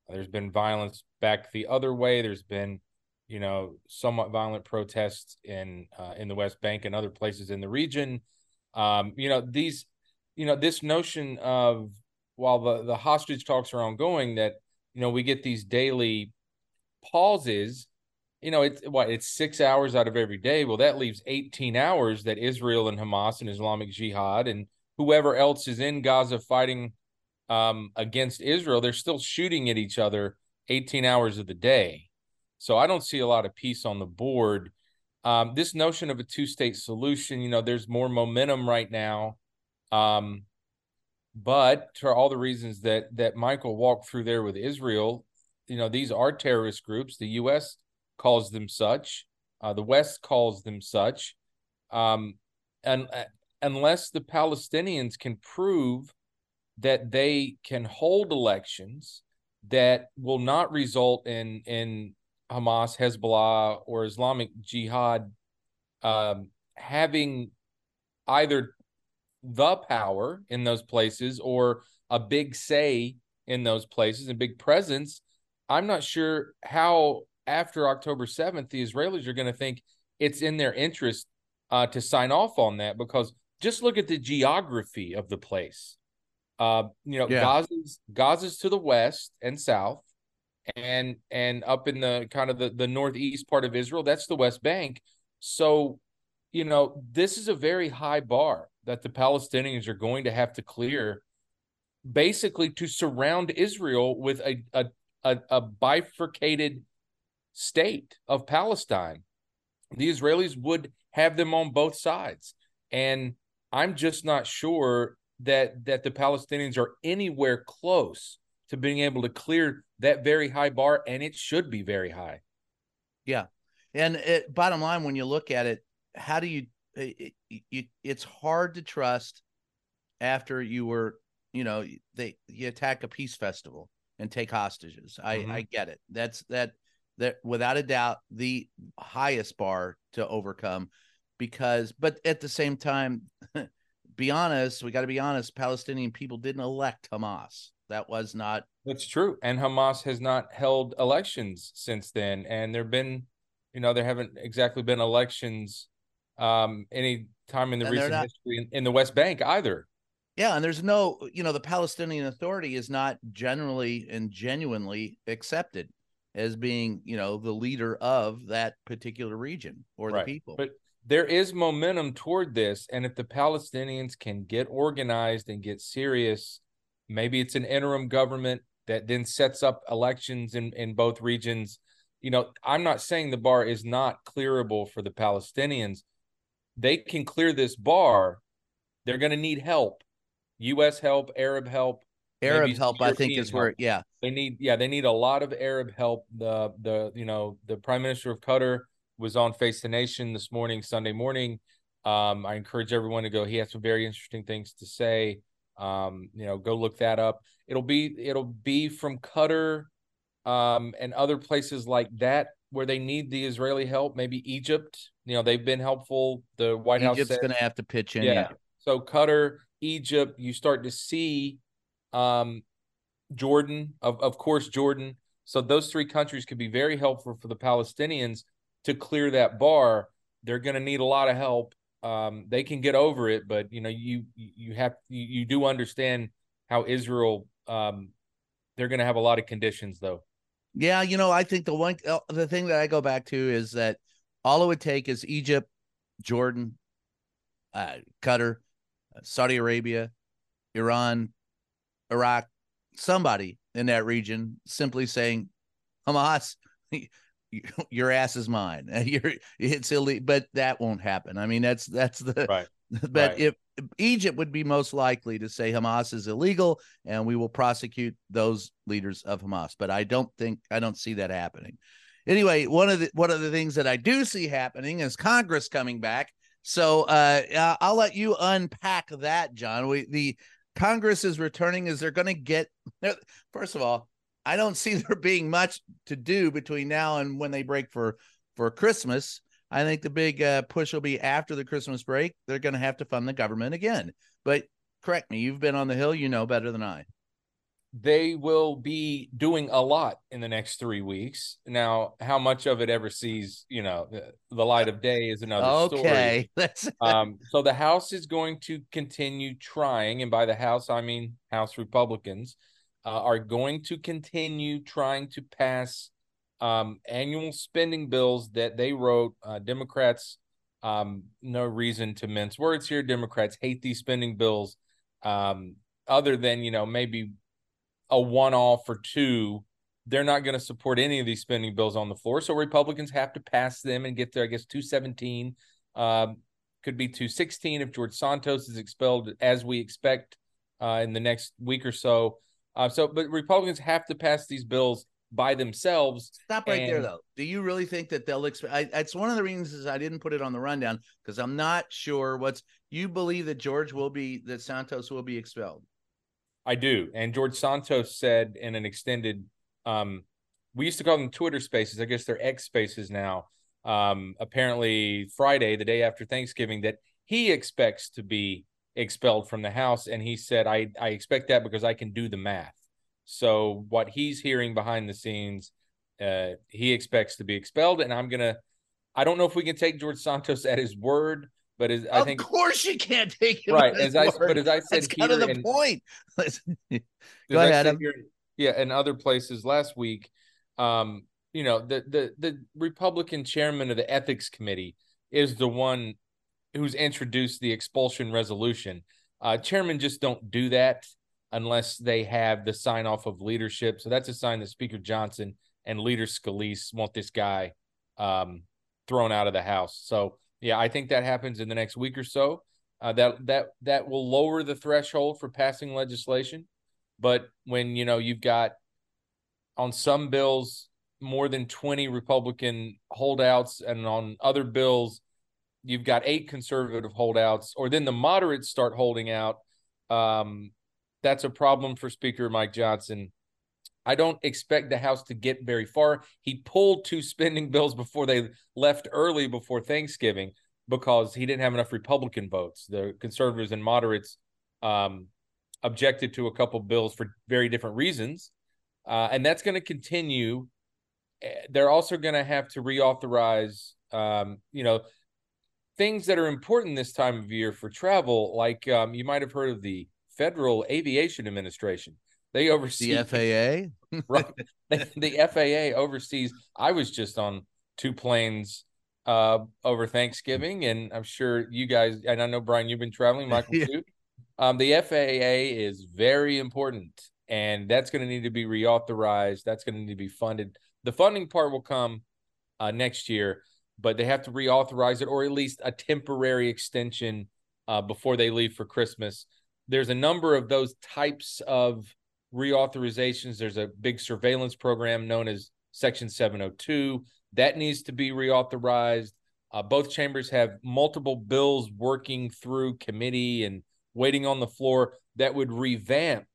There's been violence back the other way. There's been, you know, somewhat violent protests in uh, in the West Bank and other places in the region. Um, you know, these, you know, this notion of while the the hostage talks are ongoing, that you know we get these daily pauses. You know, it's what it's six hours out of every day. Well, that leaves 18 hours that Israel and Hamas and Islamic Jihad and whoever else is in Gaza fighting um, against Israel, they're still shooting at each other 18 hours of the day. So I don't see a lot of peace on the board. Um, this notion of a two state solution, you know, there's more momentum right now. Um, but for all the reasons that that Michael walked through there with Israel, you know, these are terrorist groups. The U.S. calls them such. Uh, the West calls them such. Um, and uh, unless the Palestinians can prove that they can hold elections that will not result in in Hamas, Hezbollah, or Islamic Jihad um, having either the power in those places or a big say in those places and big presence, I'm not sure how after October 7th the Israelis are going to think it's in their interest uh, to sign off on that because just look at the geography of the place. Uh, you know, yeah. Gaza's Gaza's to the west and south, and and up in the kind of the, the northeast part of Israel, that's the West Bank. So, you know, this is a very high bar that the Palestinians are going to have to clear basically to surround Israel with a a, a, a bifurcated state of Palestine. The Israelis would have them on both sides. And I'm just not sure that that the Palestinians are anywhere close to being able to clear that very high bar, and it should be very high. Yeah, and it, bottom line, when you look at it, how do you? It, it, it's hard to trust after you were, you know, they you attack a peace festival and take hostages. I mm-hmm. I get it. That's that that without a doubt the highest bar to overcome because but at the same time be honest we got to be honest palestinian people didn't elect hamas that was not that's true and hamas has not held elections since then and there've been you know there haven't exactly been elections um any time in the and recent not, history in, in the west bank either yeah and there's no you know the palestinian authority is not generally and genuinely accepted as being you know the leader of that particular region or right. the people but there is momentum toward this. And if the Palestinians can get organized and get serious, maybe it's an interim government that then sets up elections in, in both regions. You know, I'm not saying the bar is not clearable for the Palestinians. They can clear this bar. They're going to need help, U.S. help, Arab help. Arab help, European I think, is help. where yeah they need. Yeah, they need a lot of Arab help. The the you know the Prime Minister of Qatar was on Face the Nation this morning, Sunday morning. Um, I encourage everyone to go. He has some very interesting things to say. Um, you know, go look that up. It'll be it'll be from Qatar um, and other places like that where they need the Israeli help. Maybe Egypt. You know, they've been helpful. The White Egypt's House Egypt's going to have to pitch in. Yeah. yeah. So Qatar, Egypt, you start to see um, Jordan, of of course, Jordan. So those three countries could be very helpful for the Palestinians to clear that bar, they're going to need a lot of help. Um, they can get over it, but you know, you you have you, you do understand how Israel. Um, they're going to have a lot of conditions, though. Yeah, you know, I think the one uh, the thing that I go back to is that all it would take is Egypt, Jordan, uh, Qatar, Saudi Arabia, Iran, Iraq, somebody in that region simply saying, Hamas, your ass is mine. You're it's illegal, but that won't happen. I mean, that's that's the right. But right. if Egypt would be most likely to say Hamas is illegal and we will prosecute those leaders of Hamas, but I don't think I don't see that happening. anyway, one of the one of the things that I do see happening is Congress coming back. So uh, I'll let you unpack that, John. We the Congress is returning. Is they're going to get first of all, I don't see there being much to do between now and when they break for for Christmas. I think the big uh, push will be after the Christmas break. They're going to have to fund the government again. But correct me, you've been on the Hill, you know better than I. They will be doing a lot in the next three weeks. Now, how much of it ever sees, you know, the, the light of day is another okay. story. um, so the House is going to continue trying, and by the House I mean House Republicans uh, are going to continue trying to pass um, annual spending bills that they wrote. Uh, Democrats, um, no reason to mince words here. Democrats hate these spending bills, um, other than you know maybe a one-off or two. They're not going to support any of these spending bills on the floor, so Republicans have to pass them and get there. I guess two seventeen, um, could be two sixteen if George Santos is expelled, as we expect uh, in the next week or so. Uh, so, but Republicans have to pass these bills by themselves. Stop right and... there, though. Do you really think that they'll expect? It's one of the reasons I didn't put it on the rundown because I'm not sure what's. You believe that George will be that Santos will be expelled? I do, and George Santos said in an extended. Um, we used to call them Twitter Spaces. I guess they're X Spaces now. Um, apparently, Friday, the day after Thanksgiving, that he expects to be expelled from the House, and he said, "I I expect that because I can do the math." So what he's hearing behind the scenes, uh, he expects to be expelled, and I'm gonna. I don't know if we can take George Santos at his word, but as, I think, of course, you can't take him right. As I, word. but as I said, That's kind of the and, point. Go ahead, Adam. Here, yeah, in other places last week, um, you know, the the the Republican chairman of the ethics committee is the one who's introduced the expulsion resolution. Uh, chairmen just don't do that unless they have the sign off of leadership. So that's a sign that Speaker Johnson and Leader Scalise want this guy um, thrown out of the House. So yeah, I think that happens in the next week or so. Uh, that that that will lower the threshold for passing legislation. But when you know you've got on some bills more than 20 Republican holdouts, and on other bills you've got eight conservative holdouts, or then the moderates start holding out. Um, that's a problem for Speaker Mike Johnson. I don't expect the House to get very far. He pulled two spending bills before they left early before Thanksgiving because he didn't have enough Republican votes. The conservatives and moderates um, objected to a couple bills for very different reasons. Uh, and that's going to continue. Eh, they're also going to have to reauthorize, um, you know, things that are important this time of year for travel. Like um, you might have heard of the Federal Aviation Administration. They oversee the FAA. right. The, the FAA oversees. I was just on two planes uh, over Thanksgiving, and I'm sure you guys, and I know Brian, you've been traveling, Michael yeah. too. Um, the FAA is very important, and that's going to need to be reauthorized. That's going to need to be funded. The funding part will come uh, next year, but they have to reauthorize it, or at least a temporary extension uh, before they leave for Christmas there's a number of those types of reauthorizations. There's a big surveillance program known as Section 702 that needs to be reauthorized. Uh, both chambers have multiple bills working through committee and waiting on the floor that would revamp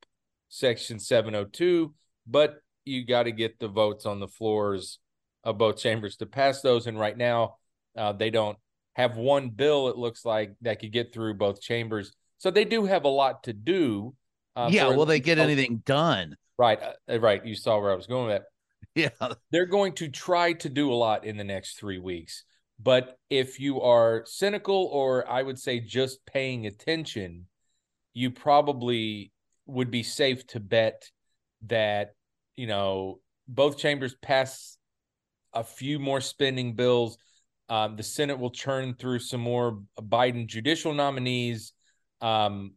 Section 702, but you got to get the votes on the floors of both chambers to pass those. And right now, uh, they don't have one bill, it looks like, that could get through both chambers. So they do have a lot to do. Uh, yeah, will they get anything done? Right, uh, right. You saw where I was going with that. Yeah, they're going to try to do a lot in the next three weeks. But if you are cynical, or I would say just paying attention, you probably would be safe to bet that you know both chambers pass a few more spending bills. Um, the Senate will churn through some more Biden judicial nominees um,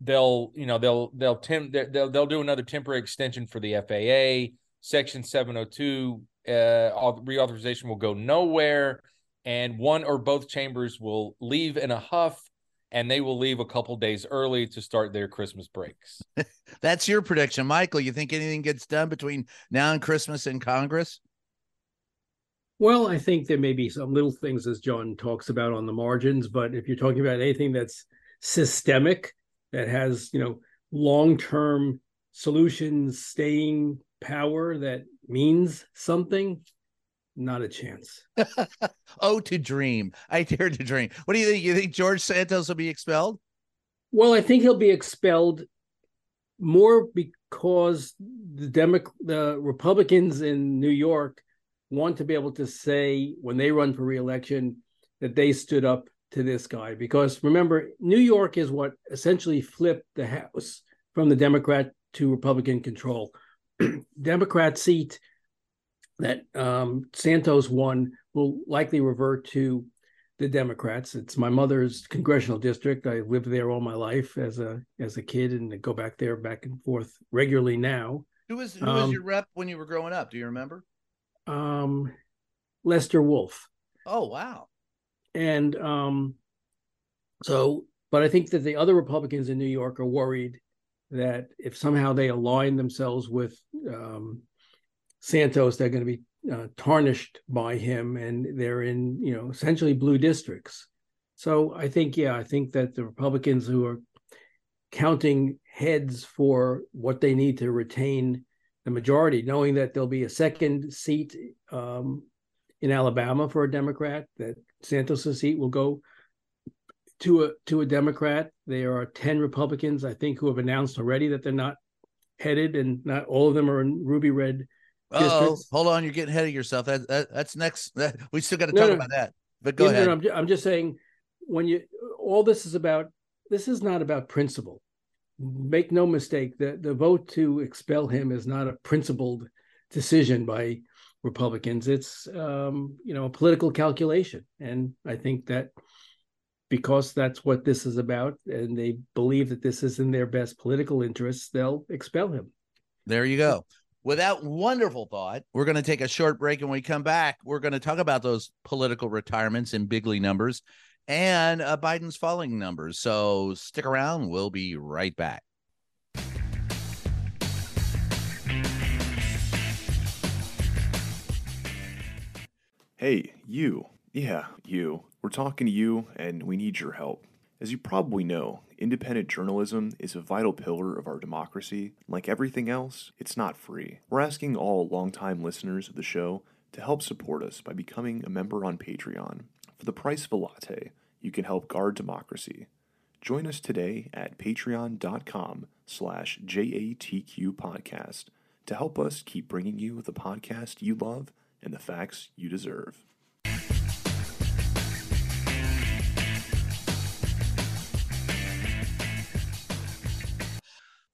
they'll you know they'll they'll temp they'll they'll do another temporary extension for the FAA. Section 702 uh, reauthorization will go nowhere, and one or both chambers will leave in a huff, and they will leave a couple days early to start their Christmas breaks. That's your prediction, Michael. You think anything gets done between now and Christmas in Congress? Well, I think there may be some little things as John talks about on the margins, but if you're talking about anything that's systemic, that has, you know, long-term solutions, staying power that means something, not a chance. oh, to dream. I dare to dream. What do you think? You think George Santos will be expelled? Well, I think he'll be expelled more because the Demo- the Republicans in New York want to be able to say when they run for reelection that they stood up to this guy. Because remember, New York is what essentially flipped the House from the Democrat to Republican control. Democrat seat that um, Santos won will likely revert to the Democrats. It's my mother's congressional district. I lived there all my life as a as a kid, and I go back there back and forth regularly now. Who was who was um, your rep when you were growing up? Do you remember? Um, Lester Wolff. Oh wow! And um, so, but I think that the other Republicans in New York are worried that if somehow they align themselves with um, Santos, they're going to be uh, tarnished by him, and they're in you know essentially blue districts. So I think yeah, I think that the Republicans who are counting heads for what they need to retain the majority, knowing that there'll be a second seat um, in Alabama for a Democrat, that Santos's seat will go to a to a Democrat. There are ten Republicans, I think, who have announced already that they're not headed, and not all of them are in ruby red Oh, hold on, you're getting ahead of yourself. That, that that's next. That, we still got to talk no, about that. But go ahead. No, I'm, just, I'm just saying, when you all this is about, this is not about principle. Make no mistake that the vote to expel him is not a principled decision by Republicans. It's um, you know a political calculation, and I think that because that's what this is about, and they believe that this is in their best political interests, they'll expel him. There you go. With that wonderful thought, we're going to take a short break. And when we come back, we're going to talk about those political retirements in bigly numbers and uh, Biden's falling numbers. So stick around. We'll be right back. Hey, you. Yeah, you. We're talking to you, and we need your help. As you probably know, independent journalism is a vital pillar of our democracy. Like everything else, it's not free. We're asking all longtime listeners of the show to help support us by becoming a member on Patreon. For the price of a latte, you can help guard democracy. Join us today at patreon.com slash JATQ podcast to help us keep bringing you the podcast you love and the facts you deserve.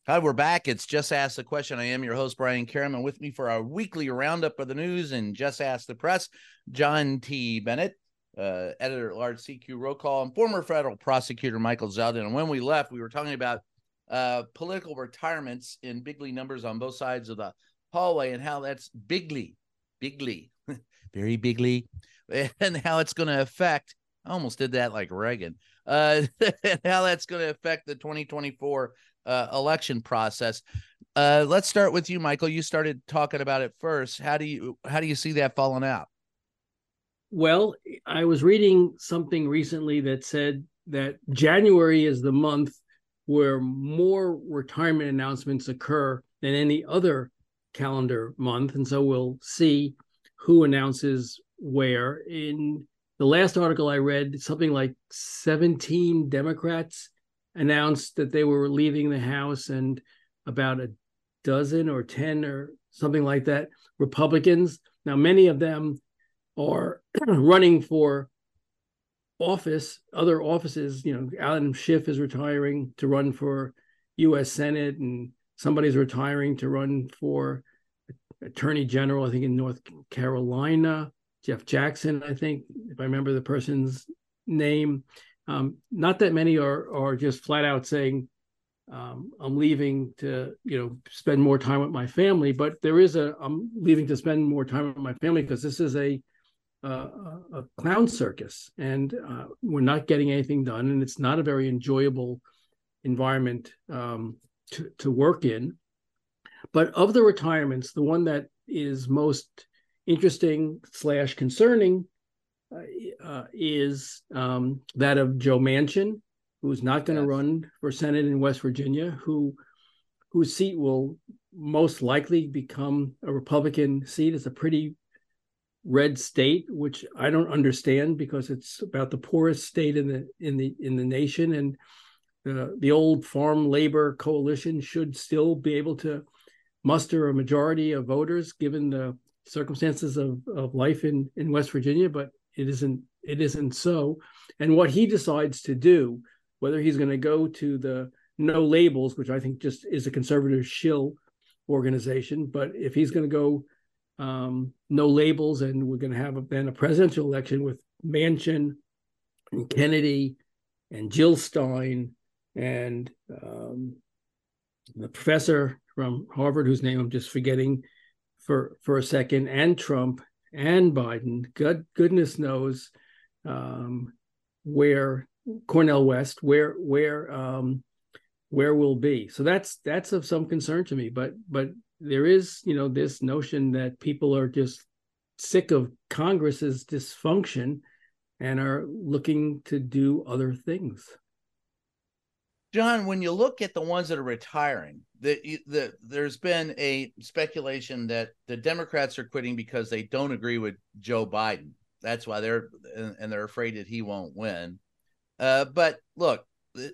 Hi, we're back. It's Just Ask the Question. I am your host, Brian Karem, and with me for our weekly roundup of the news and Just Ask the Press, John T. Bennett, uh, editor at large CQ Roll Call, and former federal prosecutor Michael Zeldin. And when we left, we were talking about uh, political retirements in bigly numbers on both sides of the hallway and how that's bigly, bigly, very bigly, and how it's going to affect. I almost did that like Reagan. Uh, how that's going to affect the 2024 uh, election process. Uh, let's start with you, Michael. You started talking about it first. How do you how do you see that falling out? Well, I was reading something recently that said that January is the month where more retirement announcements occur than any other calendar month, and so we'll see who announces where. In the last article I read, something like 17 Democrats announced that they were leaving the House, and about a dozen or 10 or something like that Republicans. Now, many of them are running for office, other offices. You know, Alan Schiff is retiring to run for U.S. Senate, and somebody's retiring to run for Attorney General, I think, in North Carolina. Jeff Jackson, I think, if I remember the person's name. Um, not that many are are just flat out saying, um, "I'm leaving to you know spend more time with my family," but there is a I'm leaving to spend more time with my family because this is a uh, a clown circus, and uh, we're not getting anything done, and it's not a very enjoyable environment um, to to work in. But of the retirements, the one that is most interesting slash concerning uh, uh, is um, that of Joe Manchin, who's not going to yes. run for Senate in West Virginia, who whose seat will most likely become a Republican seat. It's a pretty red state, which I don't understand because it's about the poorest state in the in the in the nation, and the the old farm labor coalition should still be able to muster a majority of voters given the circumstances of, of life in, in West Virginia, but it isn't it isn't so. And what he decides to do, whether he's going to go to the no labels, which I think just is a conservative shill organization, but if he's going to go um, no labels and we're going to have a, then a presidential election with Manchin and Kennedy and Jill Stein and um, the professor from Harvard, whose name I'm just forgetting for for a second, and Trump and Biden. God, goodness knows um, where Cornel West, where where um, where we'll be. So that's that's of some concern to me. But but there is you know this notion that people are just sick of Congress's dysfunction and are looking to do other things. John, when you look at the ones that are retiring, the, the, there's been a speculation that the Democrats are quitting because they don't agree with Joe Biden. That's why they're and they're afraid that he won't win. Uh, but look,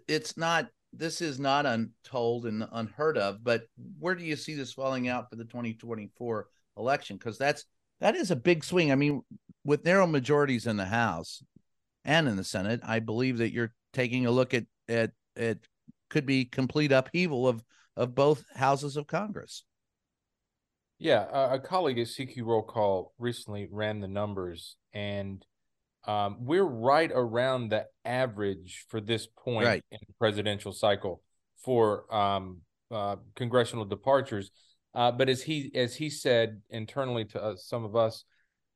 it's not. This is not untold and unheard of. But where do you see this falling out for the 2024 election? Because that's that is a big swing. I mean, with narrow majorities in the House and in the Senate, I believe that you're taking a look at at it could be complete upheaval of of both houses of Congress. Yeah, a, a colleague at CQ Roll Call recently ran the numbers, and um, we're right around the average for this point right. in the presidential cycle for um, uh, congressional departures. Uh, but as he as he said internally to us, some of us,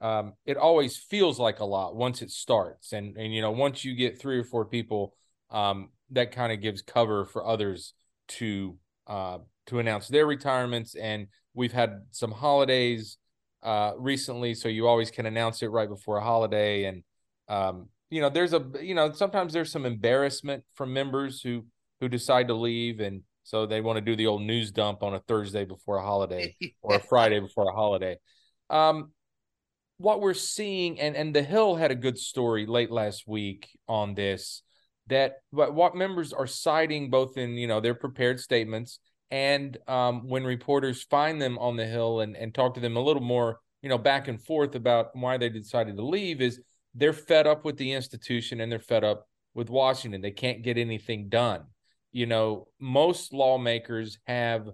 um, it always feels like a lot once it starts, and and you know once you get three or four people, um, that kind of gives cover for others to uh, to announce their retirements. And we've had some holidays uh, recently, so you always can announce it right before a holiday. And um, you know, there's a you know sometimes there's some embarrassment from members who who decide to leave, and so they want to do the old news dump on a Thursday before a holiday or a Friday before a holiday. Um, what we're seeing, and and the Hill had a good story late last week on this that what members are citing both in you know their prepared statements and um, when reporters find them on the hill and, and talk to them a little more you know back and forth about why they decided to leave is they're fed up with the institution and they're fed up with washington they can't get anything done you know most lawmakers have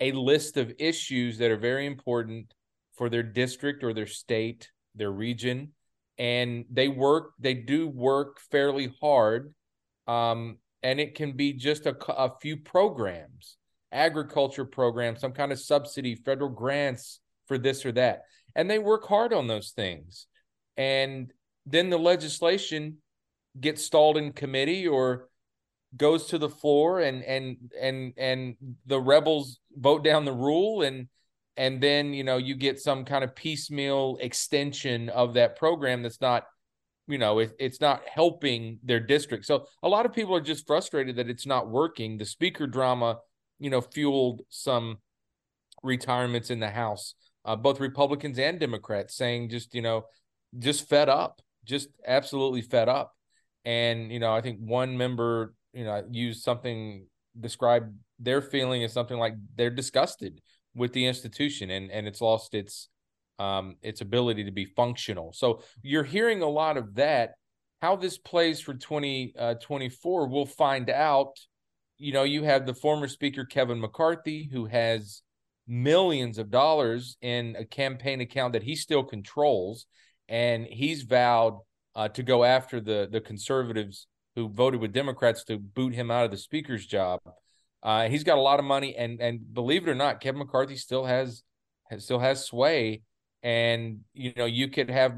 a list of issues that are very important for their district or their state their region and they work they do work fairly hard um, and it can be just a, a few programs, agriculture programs, some kind of subsidy, federal grants for this or that. And they work hard on those things. And then the legislation gets stalled in committee or goes to the floor and and and and the rebels vote down the rule and and then you know you get some kind of piecemeal extension of that program that's not you know it, it's not helping their district. So a lot of people are just frustrated that it's not working. The speaker drama you know fueled some retirements in the house uh, both republicans and democrats saying just you know just fed up just absolutely fed up and you know i think one member you know used something described their feeling as something like they're disgusted with the institution and and it's lost its um, its ability to be functional. So you're hearing a lot of that. How this plays for 2024, uh, we'll find out. You know, you have the former Speaker Kevin McCarthy, who has millions of dollars in a campaign account that he still controls, and he's vowed uh, to go after the the conservatives who voted with Democrats to boot him out of the speaker's job. Uh, he's got a lot of money, and and believe it or not, Kevin McCarthy still has, has still has sway and you know you could have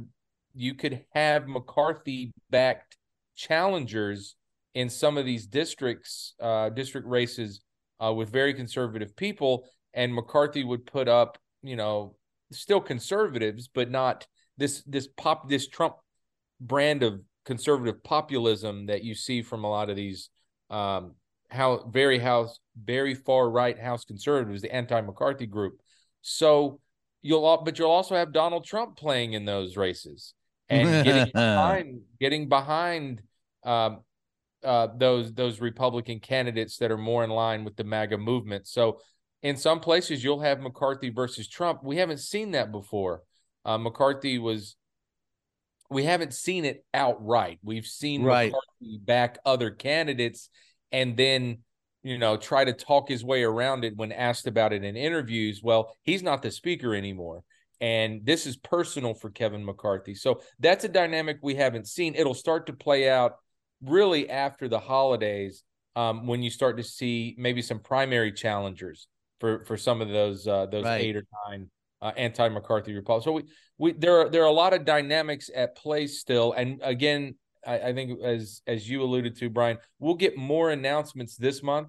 you could have McCarthy backed challengers in some of these districts, uh, district races uh, with very conservative people, and McCarthy would put up, you know, still conservatives, but not this this pop this Trump brand of conservative populism that you see from a lot of these um how very house very far right house conservatives the anti-mccarthy group. So you'll but you'll also have donald trump playing in those races and getting behind getting behind um, uh, those those republican candidates that are more in line with the maga movement. So in some places you'll have mccarthy versus trump. We haven't seen that before uh, mccarthy was we haven't seen it outright. We've seen Right. McCarthy back other candidates and then, you know, try to talk his way around it when asked about it in interviews. Well, he's not the speaker anymore. And this is personal for Kevin McCarthy. So that's a dynamic we haven't seen. It'll start to play out really after the holidays um, when you start to see maybe some primary challengers for for some of those uh, those Right. eight or nine uh, anti-McCarthy Republicans. So we we there are there are a lot of dynamics at play still, and again, I, I think as as you alluded to, Brian, we'll get more announcements this month,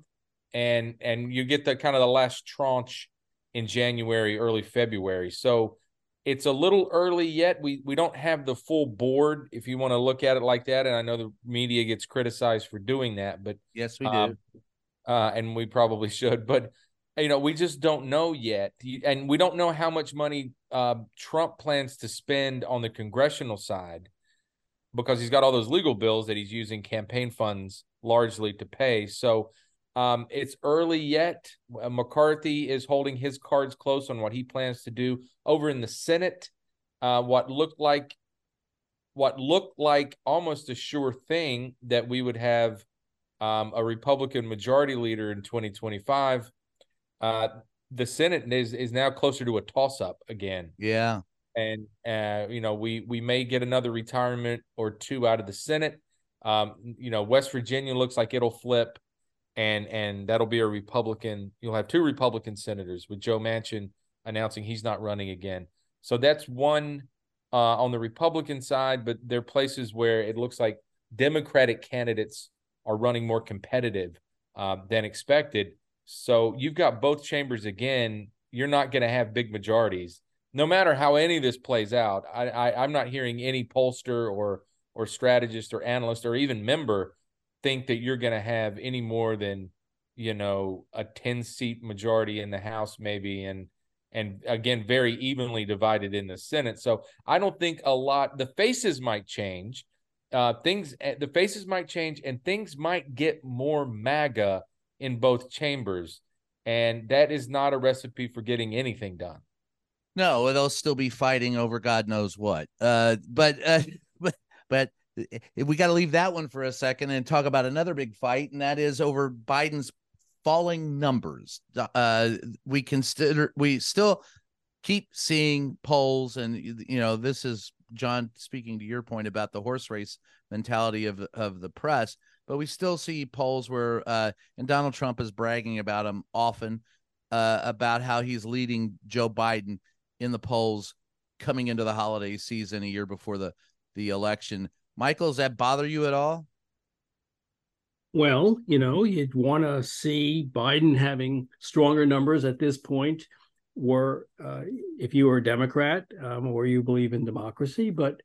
and and you get the kind of the last tranche in January, early February. So it's a little early yet. We we don't have the full board if you want to look at it like that. And I know the media gets criticized for doing that, but yes, we do. um, uh, and we probably should, but you know, we just don't know yet, and we don't know how much money uh, Trump plans to spend on the congressional side because he's got all those legal bills that he's using campaign funds largely to pay. So um, it's early yet. Uh, McCarthy is holding his cards close on what he plans to do over in the Senate. Uh, what looked like what looked like almost a sure thing that we would have um, a Republican majority leader in 2025. Uh, the Senate is is now closer to a toss up again, yeah. and uh, you know we we may get another retirement or two out of the Senate. Um, you know, West Virginia looks like it'll flip, and and that'll be a Republican. You'll have two Republican senators with Joe Manchin announcing he's not running again. So that's one uh, on the Republican side, but there are places where it looks like Democratic candidates are running more competitive uh, than expected. So you've got both chambers again. You're not going to have big majorities, no matter how any of this plays out. I, I I'm not hearing any pollster or or strategist or analyst or even member think that you're going to have any more than you know a 10 seat majority in the House maybe and and again very evenly divided in the Senate. So I don't think a lot. The faces might change. Uh, things eh, the faces might change and things might get more MAGA in both chambers, and that is not a recipe for getting anything done. No, they'll still be fighting over God knows what. Uh, but uh, but but uh, we got to leave that one for a second and talk about another big fight, and that is over Biden's falling numbers. Uh, we consider we still keep seeing polls, and you know this is John speaking to your point about the horse race mentality of of the press, but we still see polls where uh, and Donald Trump is bragging about them often uh, about how he's leading Joe Biden in the polls coming into the holiday season a year before the the election. Michael, does that bother you at all? Well, you know, you'd want to see Biden having stronger numbers at this point, or uh, if you were a Democrat um, or you believe in democracy. But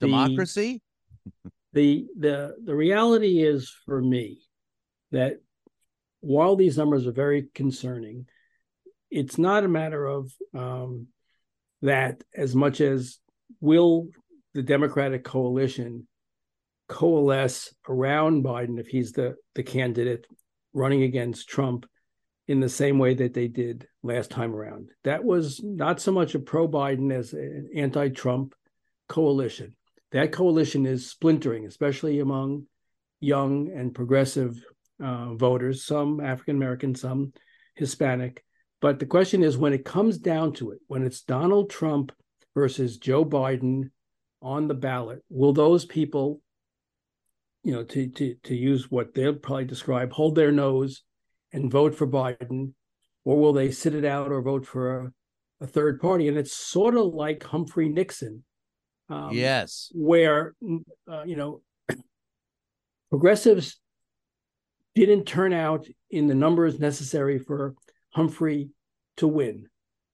Democracy? the the the the reality is for me that while these numbers are very concerning, it's not a matter of um, that as much as will the Democratic coalition coalesce around Biden if he's the the candidate running against Trump in the same way that they did last time around. That was not so much a pro Biden as an anti Trump coalition. That coalition is splintering, especially among young and progressive uh, voters, some African American, some Hispanic. But the question is when it comes down to it, when it's Donald Trump versus Joe Biden on the ballot, will those people, you know, to to to use what they'll probably describe, hold their nose and vote for Biden, or will they sit it out or vote for a, a third party? And it's sort of like Humphrey Nixon, um, yes. where uh, you know progressives didn't turn out in the numbers necessary for Humphrey to win.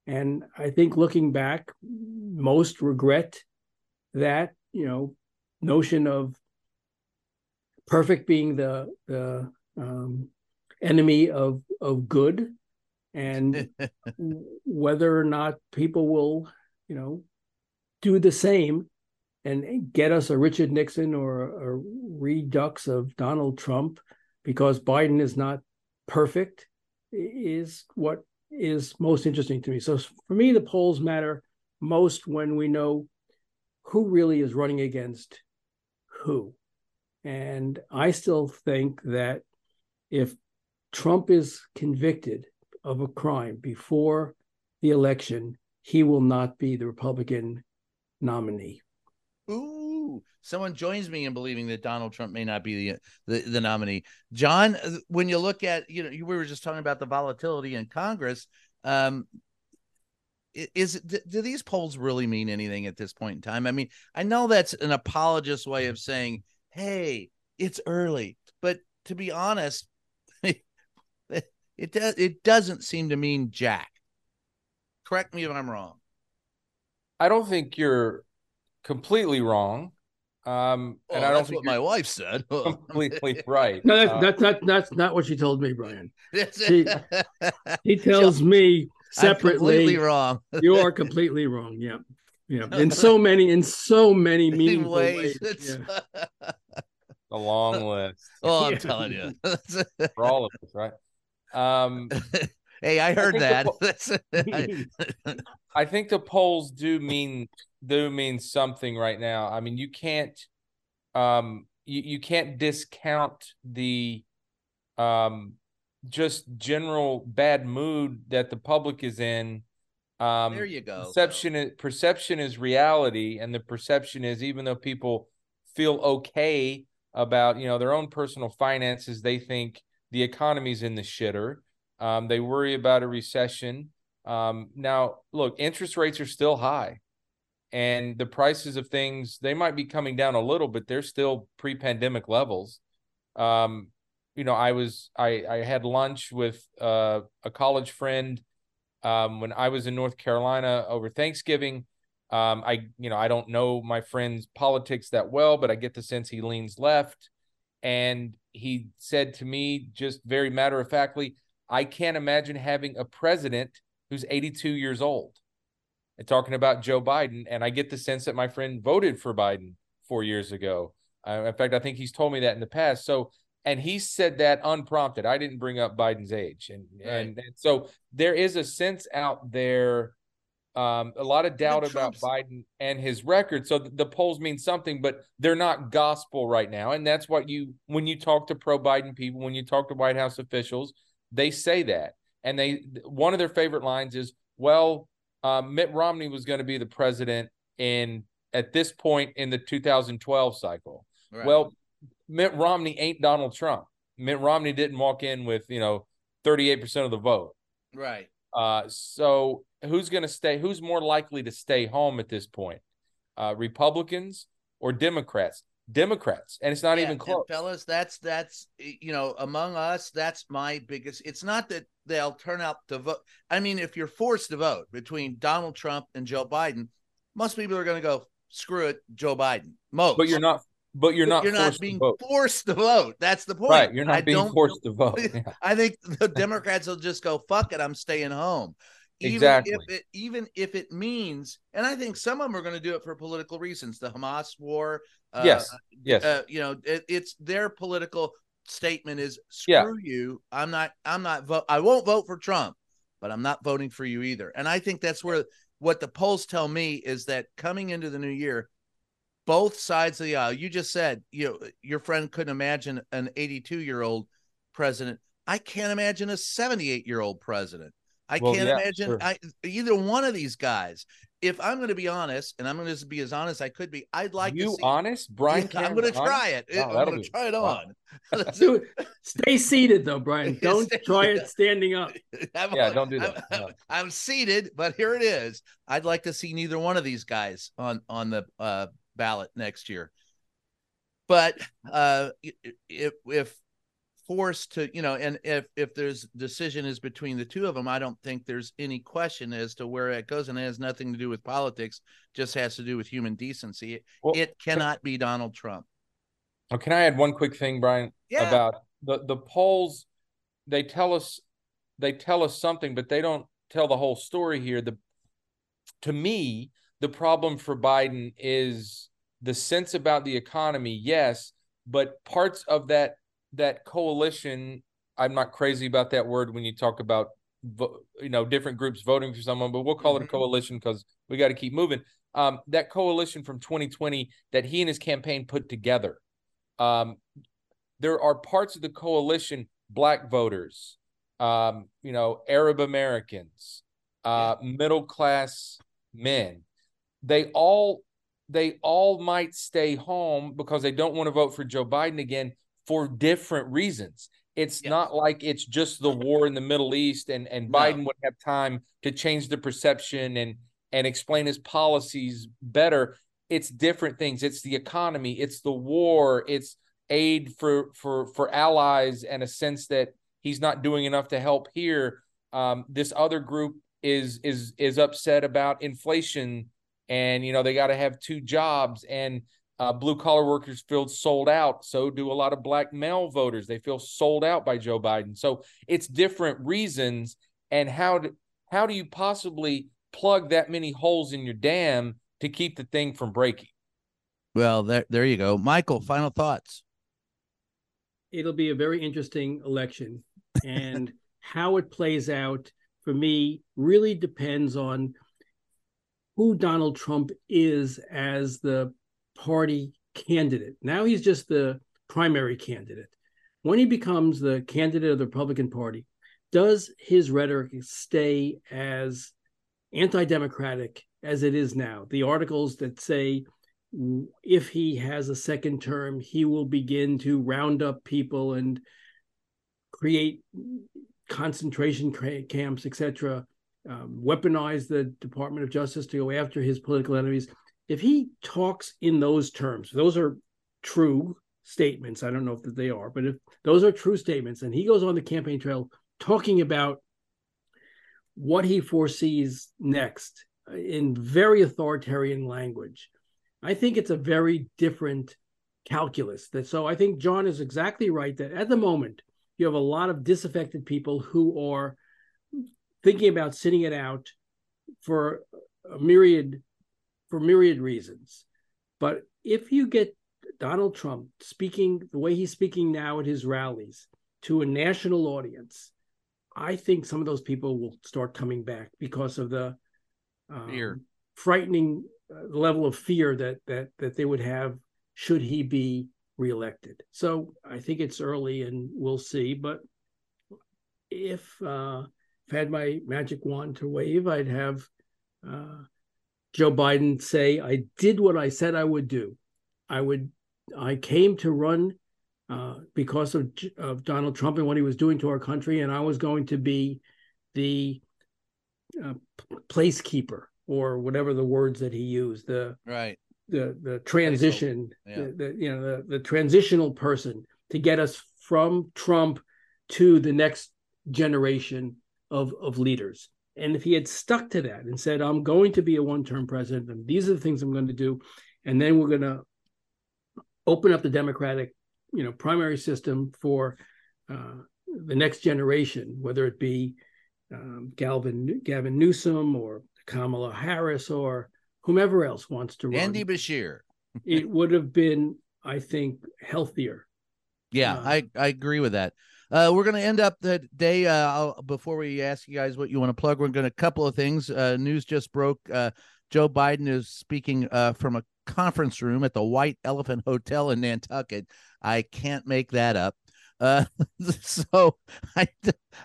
And I think looking back, most regret that, you know, notion of perfect being the the um, enemy of of good and whether or not people will you know do the same and get us a richard nixon or a redux of donald trump because biden is not perfect is what is most interesting to me. So for me the polls matter most when we know who really is running against who. And i still think that if Trump is convicted of a crime before the election, he will not be the Republican nominee. Ooh, someone joins me in believing that Donald Trump may not be the, the, the nominee. John, uh, when you look at, you know, we were just talking about the volatility in Congress. Um, is do these polls really mean anything at this point in time? I mean, I know that's an apologist way of saying, "Hey, it's early," but to be honest, it does it doesn't seem to mean jack. Correct me if I'm wrong. I don't think you're completely wrong. Um, well, and I don't think what my wife said. completely right. No, that's, uh, that's not that's not what she told me, Brian. She, he tells me separately. wrong. you are completely wrong. Yeah, yeah. In so many, in so many meaningful ways. ways. Yeah. A long list. Oh, I'm yeah. telling you, for all of us, right? Um, hey, I heard I that. The, I think the polls do mean do mean something right now. I mean, you can't um you, you can't discount the um just general bad mood that the public is in. Um there you go. Perception is perception is reality, and the perception is even though people feel okay about you know their own personal finances, they think the economy's in the shitter. Um, they worry about a recession. Um, now, look, interest rates are still high, and the prices of things they might be coming down a little, but they're still pre-pandemic levels. Um, you know, I was I I had lunch with uh, a college friend um, when I was in North Carolina over Thanksgiving. Um, I you know I don't know my friend's politics that well, but I get the sense he leans left. And he said to me, just very matter of factly, I can't imagine having a president who's 82 years old. And talking about Joe Biden, and I get the sense that my friend voted for Biden four years ago. Uh, in fact, I think he's told me that in the past. So, and he said that unprompted. I didn't bring up Biden's age, and right. and, and so there is a sense out there um, a lot of doubt about Biden and his record. So the, the polls mean something, but they're not gospel right now. And that's what you, when you talk to pro Biden people, when you talk to White House officials, they say that. And they, one of their favorite lines is, well, uh, Mitt Romney was going to be the president in at this point in the 2012 cycle. Right. Well, Mitt Romney ain't Donald Trump. Mitt Romney didn't walk in with, you know, 38% of the vote. Right. Uh, so who's going to stay? Who's more likely to stay home at this point? Uh, Republicans or Democrats? Democrats, and it's not yeah, even close, fellas. That's that's you know among us. That's my biggest. It's not that they'll turn out to vote. I mean, if you're forced to vote between Donald Trump and Joe Biden, most people are going to go screw it, Joe Biden. Most, but you're not. But you're not. You're not being to forced to vote. That's the point. Right. You're not I being forced to vote. Yeah. I think the Democrats will just go fuck it. I'm staying home even exactly. if it even if it means and i think some of them are going to do it for political reasons the hamas war uh, yes yes uh, you know it, it's their political statement is screw yeah. you i'm not i'm not vote i won't vote for trump but i'm not voting for you either and i think that's where what the polls tell me is that coming into the new year both sides of the aisle you just said you know your friend couldn't imagine an 82 year old president i can't imagine a 78 year old president I well, can't yeah, imagine sure. I, either one of these guys. If I'm going to be honest, and I'm going to be as honest as I could be, I'd like you to see, honest, Brian. Yeah, I'm going to try it. Oh, I'm going to try it on. Stay seated though, Brian. Don't try it standing up. I'm, yeah, don't do that. I'm, no. I'm, seated, but here it is. I'd like to see neither one of these guys on on the uh, ballot next year. But uh, if if forced to you know and if if there's decision is between the two of them i don't think there's any question as to where it goes and it has nothing to do with politics just has to do with human decency it, Well, it cannot be donald trump Oh, can I add one quick thing, Brian? Yeah. About the the polls, they tell us they tell us something, but they don't tell the whole story here. The to me, the problem for Biden is the sense about the economy, yes, but parts of that that coalition. I'm not crazy about that word when you talk about you know different groups voting for someone, but we'll call it Mhm. a coalition because we got to keep moving. Um, that coalition from 2020 that he and his campaign put together um, there are parts of the coalition, black voters, um, you know, Arab Americans, uh, middle class men. They all they all might stay home because they don't want to vote for Joe Biden again for different reasons. It's Yes. not like it's just the war in the Middle East and and No. Biden would have time to change the perception and and explain his policies better it's different things it's the economy it's the war it's aid for for for allies and a sense that he's not doing enough to help here um, this other group is is is upset about inflation and you know they got to have two jobs and uh, blue collar workers feel sold out so do a lot of black male voters. They feel sold out by joe biden. So it's different reasons and how do how do you possibly plug that many holes in your dam to keep the thing from breaking? Well there there you go. Michael final thoughts. It'll be a very interesting election and how it plays out for me really depends on who Donald Trump is as the party candidate. Now he's just the primary candidate. When he becomes the candidate of the Republican Party, does his rhetoric stay as anti democratic as it is now? The articles that say if he has a second term, he will begin to round up people and create concentration camps, etc., um, weaponize the Department of Justice to go after his political enemies. If he talks in those terms, those are true statements. I don't know if they are, but if those are true statements, and he goes on the campaign trail talking about what he foresees next in very authoritarian language, I think it's a very different calculus. That so I think John is exactly right that at the moment you have a lot of disaffected people who are thinking about sitting it out for a myriad for myriad reasons. But if you get Donald Trump speaking the way he's speaking now at his rallies to a national audience, I think some of those people will start coming back because of the um, Fear. frightening uh, level of fear that that that they would have should he be reelected. So I think it's early and we'll see. But if uh, if I had my magic wand to wave, I'd have uh, Joe Biden say, "I did what I said I would do. I would. I came to run uh, because of of Donald Trump and what he was doing to our country, and I was going to be the uh, placekeeper or whatever the words that he used. The right the the transition, Yeah. the, the you know the the transitional person to get us from Trump to the next generation of of leaders. And if he had stuck to that and said, "I'm going to be a one-term president, and these are the things I'm going to do," and then we're going to open up the Democratic, you know, primary system for uh, the next generation, whether it be um, Galvin Gavin Newsom or Kamala Harris or whomever else wants to run. andy beshear it would have been, I think, healthier. Yeah, Uh, I, I agree with that. Uh, we're going to end up the day. Uh, before we ask you guys what you want to plug, we're going to a couple of things. Uh, news just broke. Uh, Joe Biden is speaking uh, from a conference room at the White Elephant Hotel in Nantucket. I can't make that up. Uh, so I,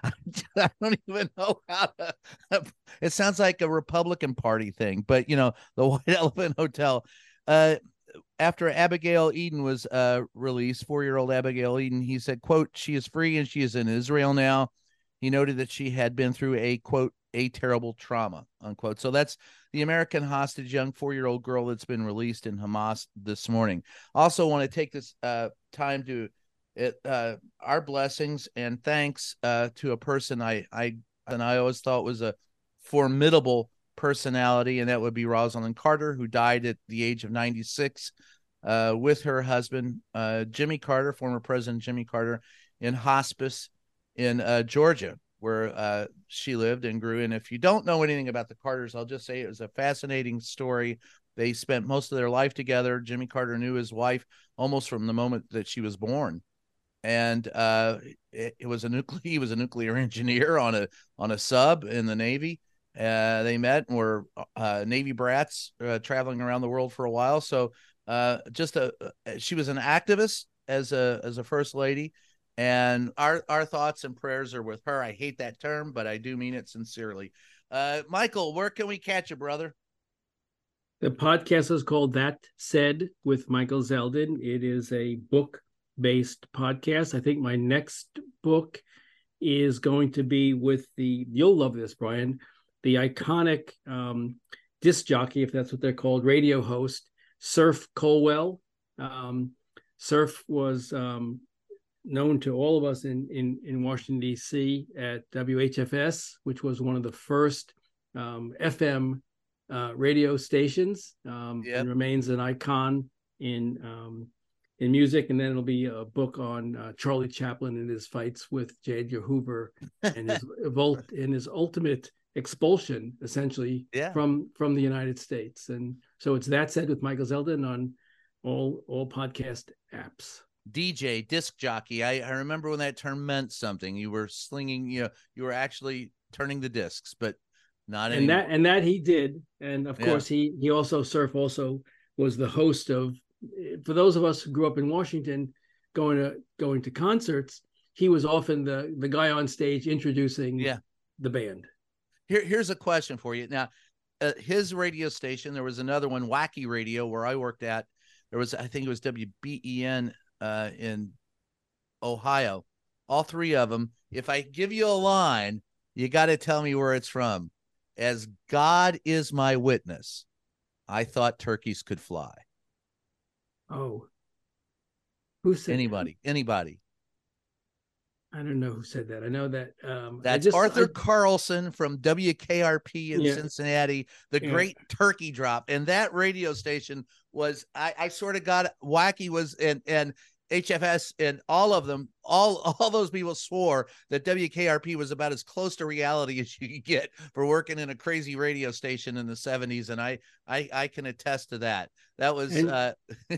I, I don't even know how to. It sounds like a Republican Party thing, but you know, the White Elephant Hotel. After Abigail Edan was uh, released, four-year-old Abigail Edan, he said, "quote She is free and she is in Israel now." He noted that she had been through a quote a terrible trauma unquote. So that's the American hostage, young four-year-old girl that's been released in Hamas this morning. Also, want to take this uh, time to uh, our blessings and thanks uh, to a person I I and I always thought was a formidable personality, and that would be Rosalynn Carter, who died at the age of 96 uh, with her husband, uh, Jimmy Carter, former President Jimmy Carter, in hospice in uh, Georgia, where uh, she lived and grew. And if you don't know anything about the Carters, I'll just say it was a fascinating story. They spent most of their life together. Jimmy Carter knew his wife almost from the moment that she was born and uh, it, it, was a nuclear. He was a nuclear engineer on a on a sub in the Navy. Uh, they met and were uh, Navy brats uh, traveling around the world for a while. So uh, just a she was an activist as a as a first lady, and our our thoughts and prayers are with her. I hate that term, but I do mean it sincerely. Uh, Michael, where can we catch you, brother? The podcast is called That Said with Michael Zeldin. It is a book based podcast. I think my next book is going to be with the, you'll love this, Brian, the iconic um, disc jockey, if that's what they're called, radio host, Cerphe Colwell. Um, Cerphe was um, known to all of us in, in, in Washington, D.C. at WHFS, which was one of the first um, FM uh, radio stations um, yep. and remains an icon in um, in music, and then it'll be a book on uh, Charlie Chaplin and his fights with J. Edgar Hoover and his volt and his ultimate expulsion, essentially yeah. from from the United States. And so it's that said with Michael Zeldin on all all podcast apps. DJ disc jockey. I, I remember when that term meant something. You were slinging, you know, you were actually turning the discs, but not and anymore. that and that he did. And of yeah. course, he he also cerphe also was the host of for those of us who grew up in Washington, going to going to concerts, he was often the the guy on stage introducing yeah. the band. Here, here's a question for you. Now, uh, his radio station, there was another one, Wacky Radio, where I worked at. There was, I think it was WBEN uh, in Ohio. All three of them. If I give you a line, you got to tell me where it's from. As God is my witness, I thought turkeys could fly. Oh, who said anybody? That? Anybody? I don't know who said that. I know that um, that's just, Arthur I, Carlson from WKRP in yeah. Cincinnati, the yeah. great turkey drop. And that radio station was I, I sort of got wacky was and and HFS and all of them, all all those people swore that WKRP was about as close to reality as you could get for working in a crazy radio station in the 70s. And I I I can attest to that. That was and, uh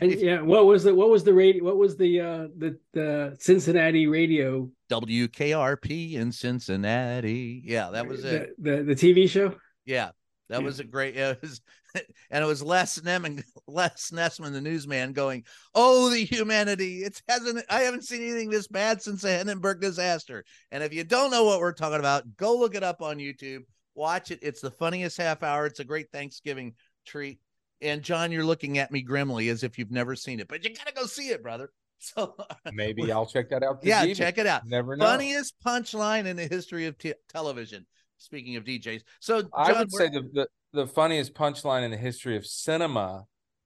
and yeah, what was the what was the radio? What was the uh the the Cincinnati radio? WKRP in Cincinnati. Yeah, that was it. The the, the TV show. Yeah, that yeah. was a great. It was, and it was Les Nessman, Les Nessman, the newsman, going, "Oh, the humanity! It hasn't. I haven't seen anything this bad since the Hindenburg disaster." And if you don't know what we're talking about, go look it up on YouTube. Watch it. It's the funniest half hour. It's a great Thanksgiving treat. And John, you're looking at me grimly as if you've never seen it, but you gotta go see it, brother. So maybe I'll check that out. yeah, evening. check it out. Never know. Funniest punchline in the history of t- television. Speaking of DJs, so John, I would say the, the the funniest punchline in the history of cinema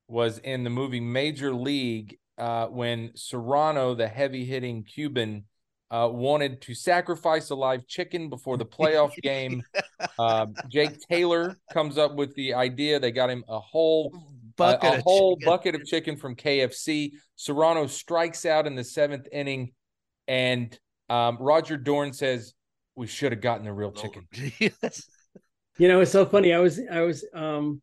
was in the movie Major League uh, when Cerrano, the heavy hitting Cuban, uh, wanted to sacrifice a live chicken before the playoff game. uh, Jake Taylor comes up with the idea. They got him a whole bucket, a, a whole chicken. bucket of chicken from KFC. Cerrano strikes out in the seventh inning, and um, Roger Dorn says, "We should have gotten the real chicken." yes. You know, it's so funny. I was I was um,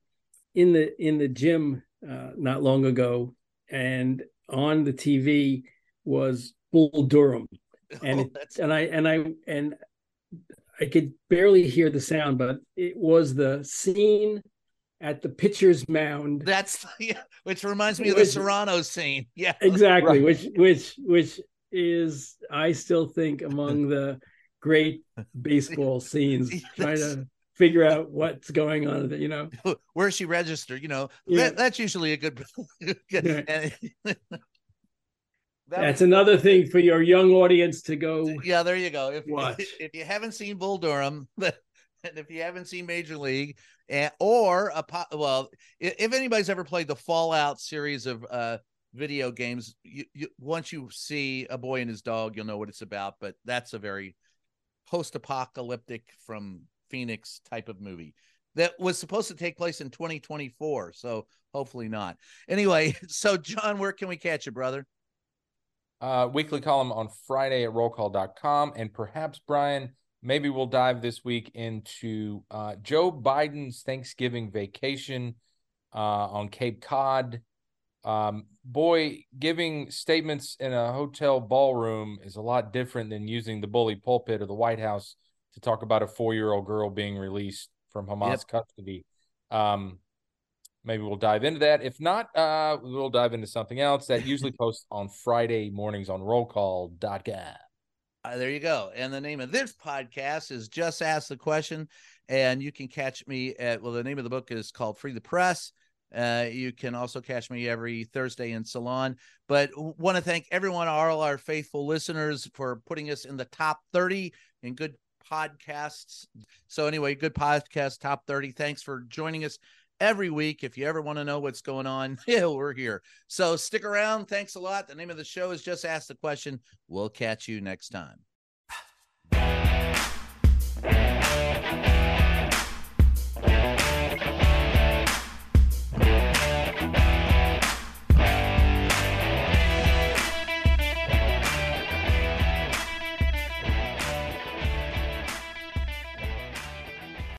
in the in the gym uh, not long ago, and on the TV was Bull Durham and oh, it, and I and I and I could barely hear the sound, but it was the scene at the pitcher's mound. That's yeah, which reminds me of the Cerrano scene. Yeah, exactly. Right. Which which which is I still think among the great baseball scenes. Trying to figure out what's going on. You know, where's she registered? You know, yeah. that, that's usually a good. good yeah. That That's was, another thing for your young audience to go. Yeah, there you go. If, watch. if you haven't seen Bull Durham, and if you haven't seen Major League, and, or a well, if anybody's ever played the Fallout series of uh, video games. You, you once you see a boy and his dog, you'll know what it's about. But that's a very post-apocalyptic from Phoenix type of movie that was supposed to take place in 2024. So hopefully not. Anyway, so John, where can we catch you, brother? Uh, weekly column on Friday at rollcall.com. And perhaps, Brian, maybe we'll dive this week into uh, Joe Biden's Thanksgiving vacation uh, on Cape Cod. Um, boy, giving statements in a hotel ballroom is a lot different than using the bully pulpit of the White House to talk about a four year old girl being released from Hamas yep. custody. Um, maybe we'll dive into that. If not, uh, we'll dive into something else that usually posts on Friday mornings on rollcall.com. Uh, there you go. And the name of this podcast is Just Ask the Question. And you can catch me at, well, the name of the book is called Free the Press. Uh, you can also catch me every Thursday in Salon. But want to thank everyone, all our faithful listeners, for putting us in the top 30 in good podcasts. So, anyway, good podcast, top 30. Thanks for joining us every week. If you ever want to know what's going on, we're here. So, stick around. Thanks a lot. The name of the show is Just Ask the Question. We'll catch you next time.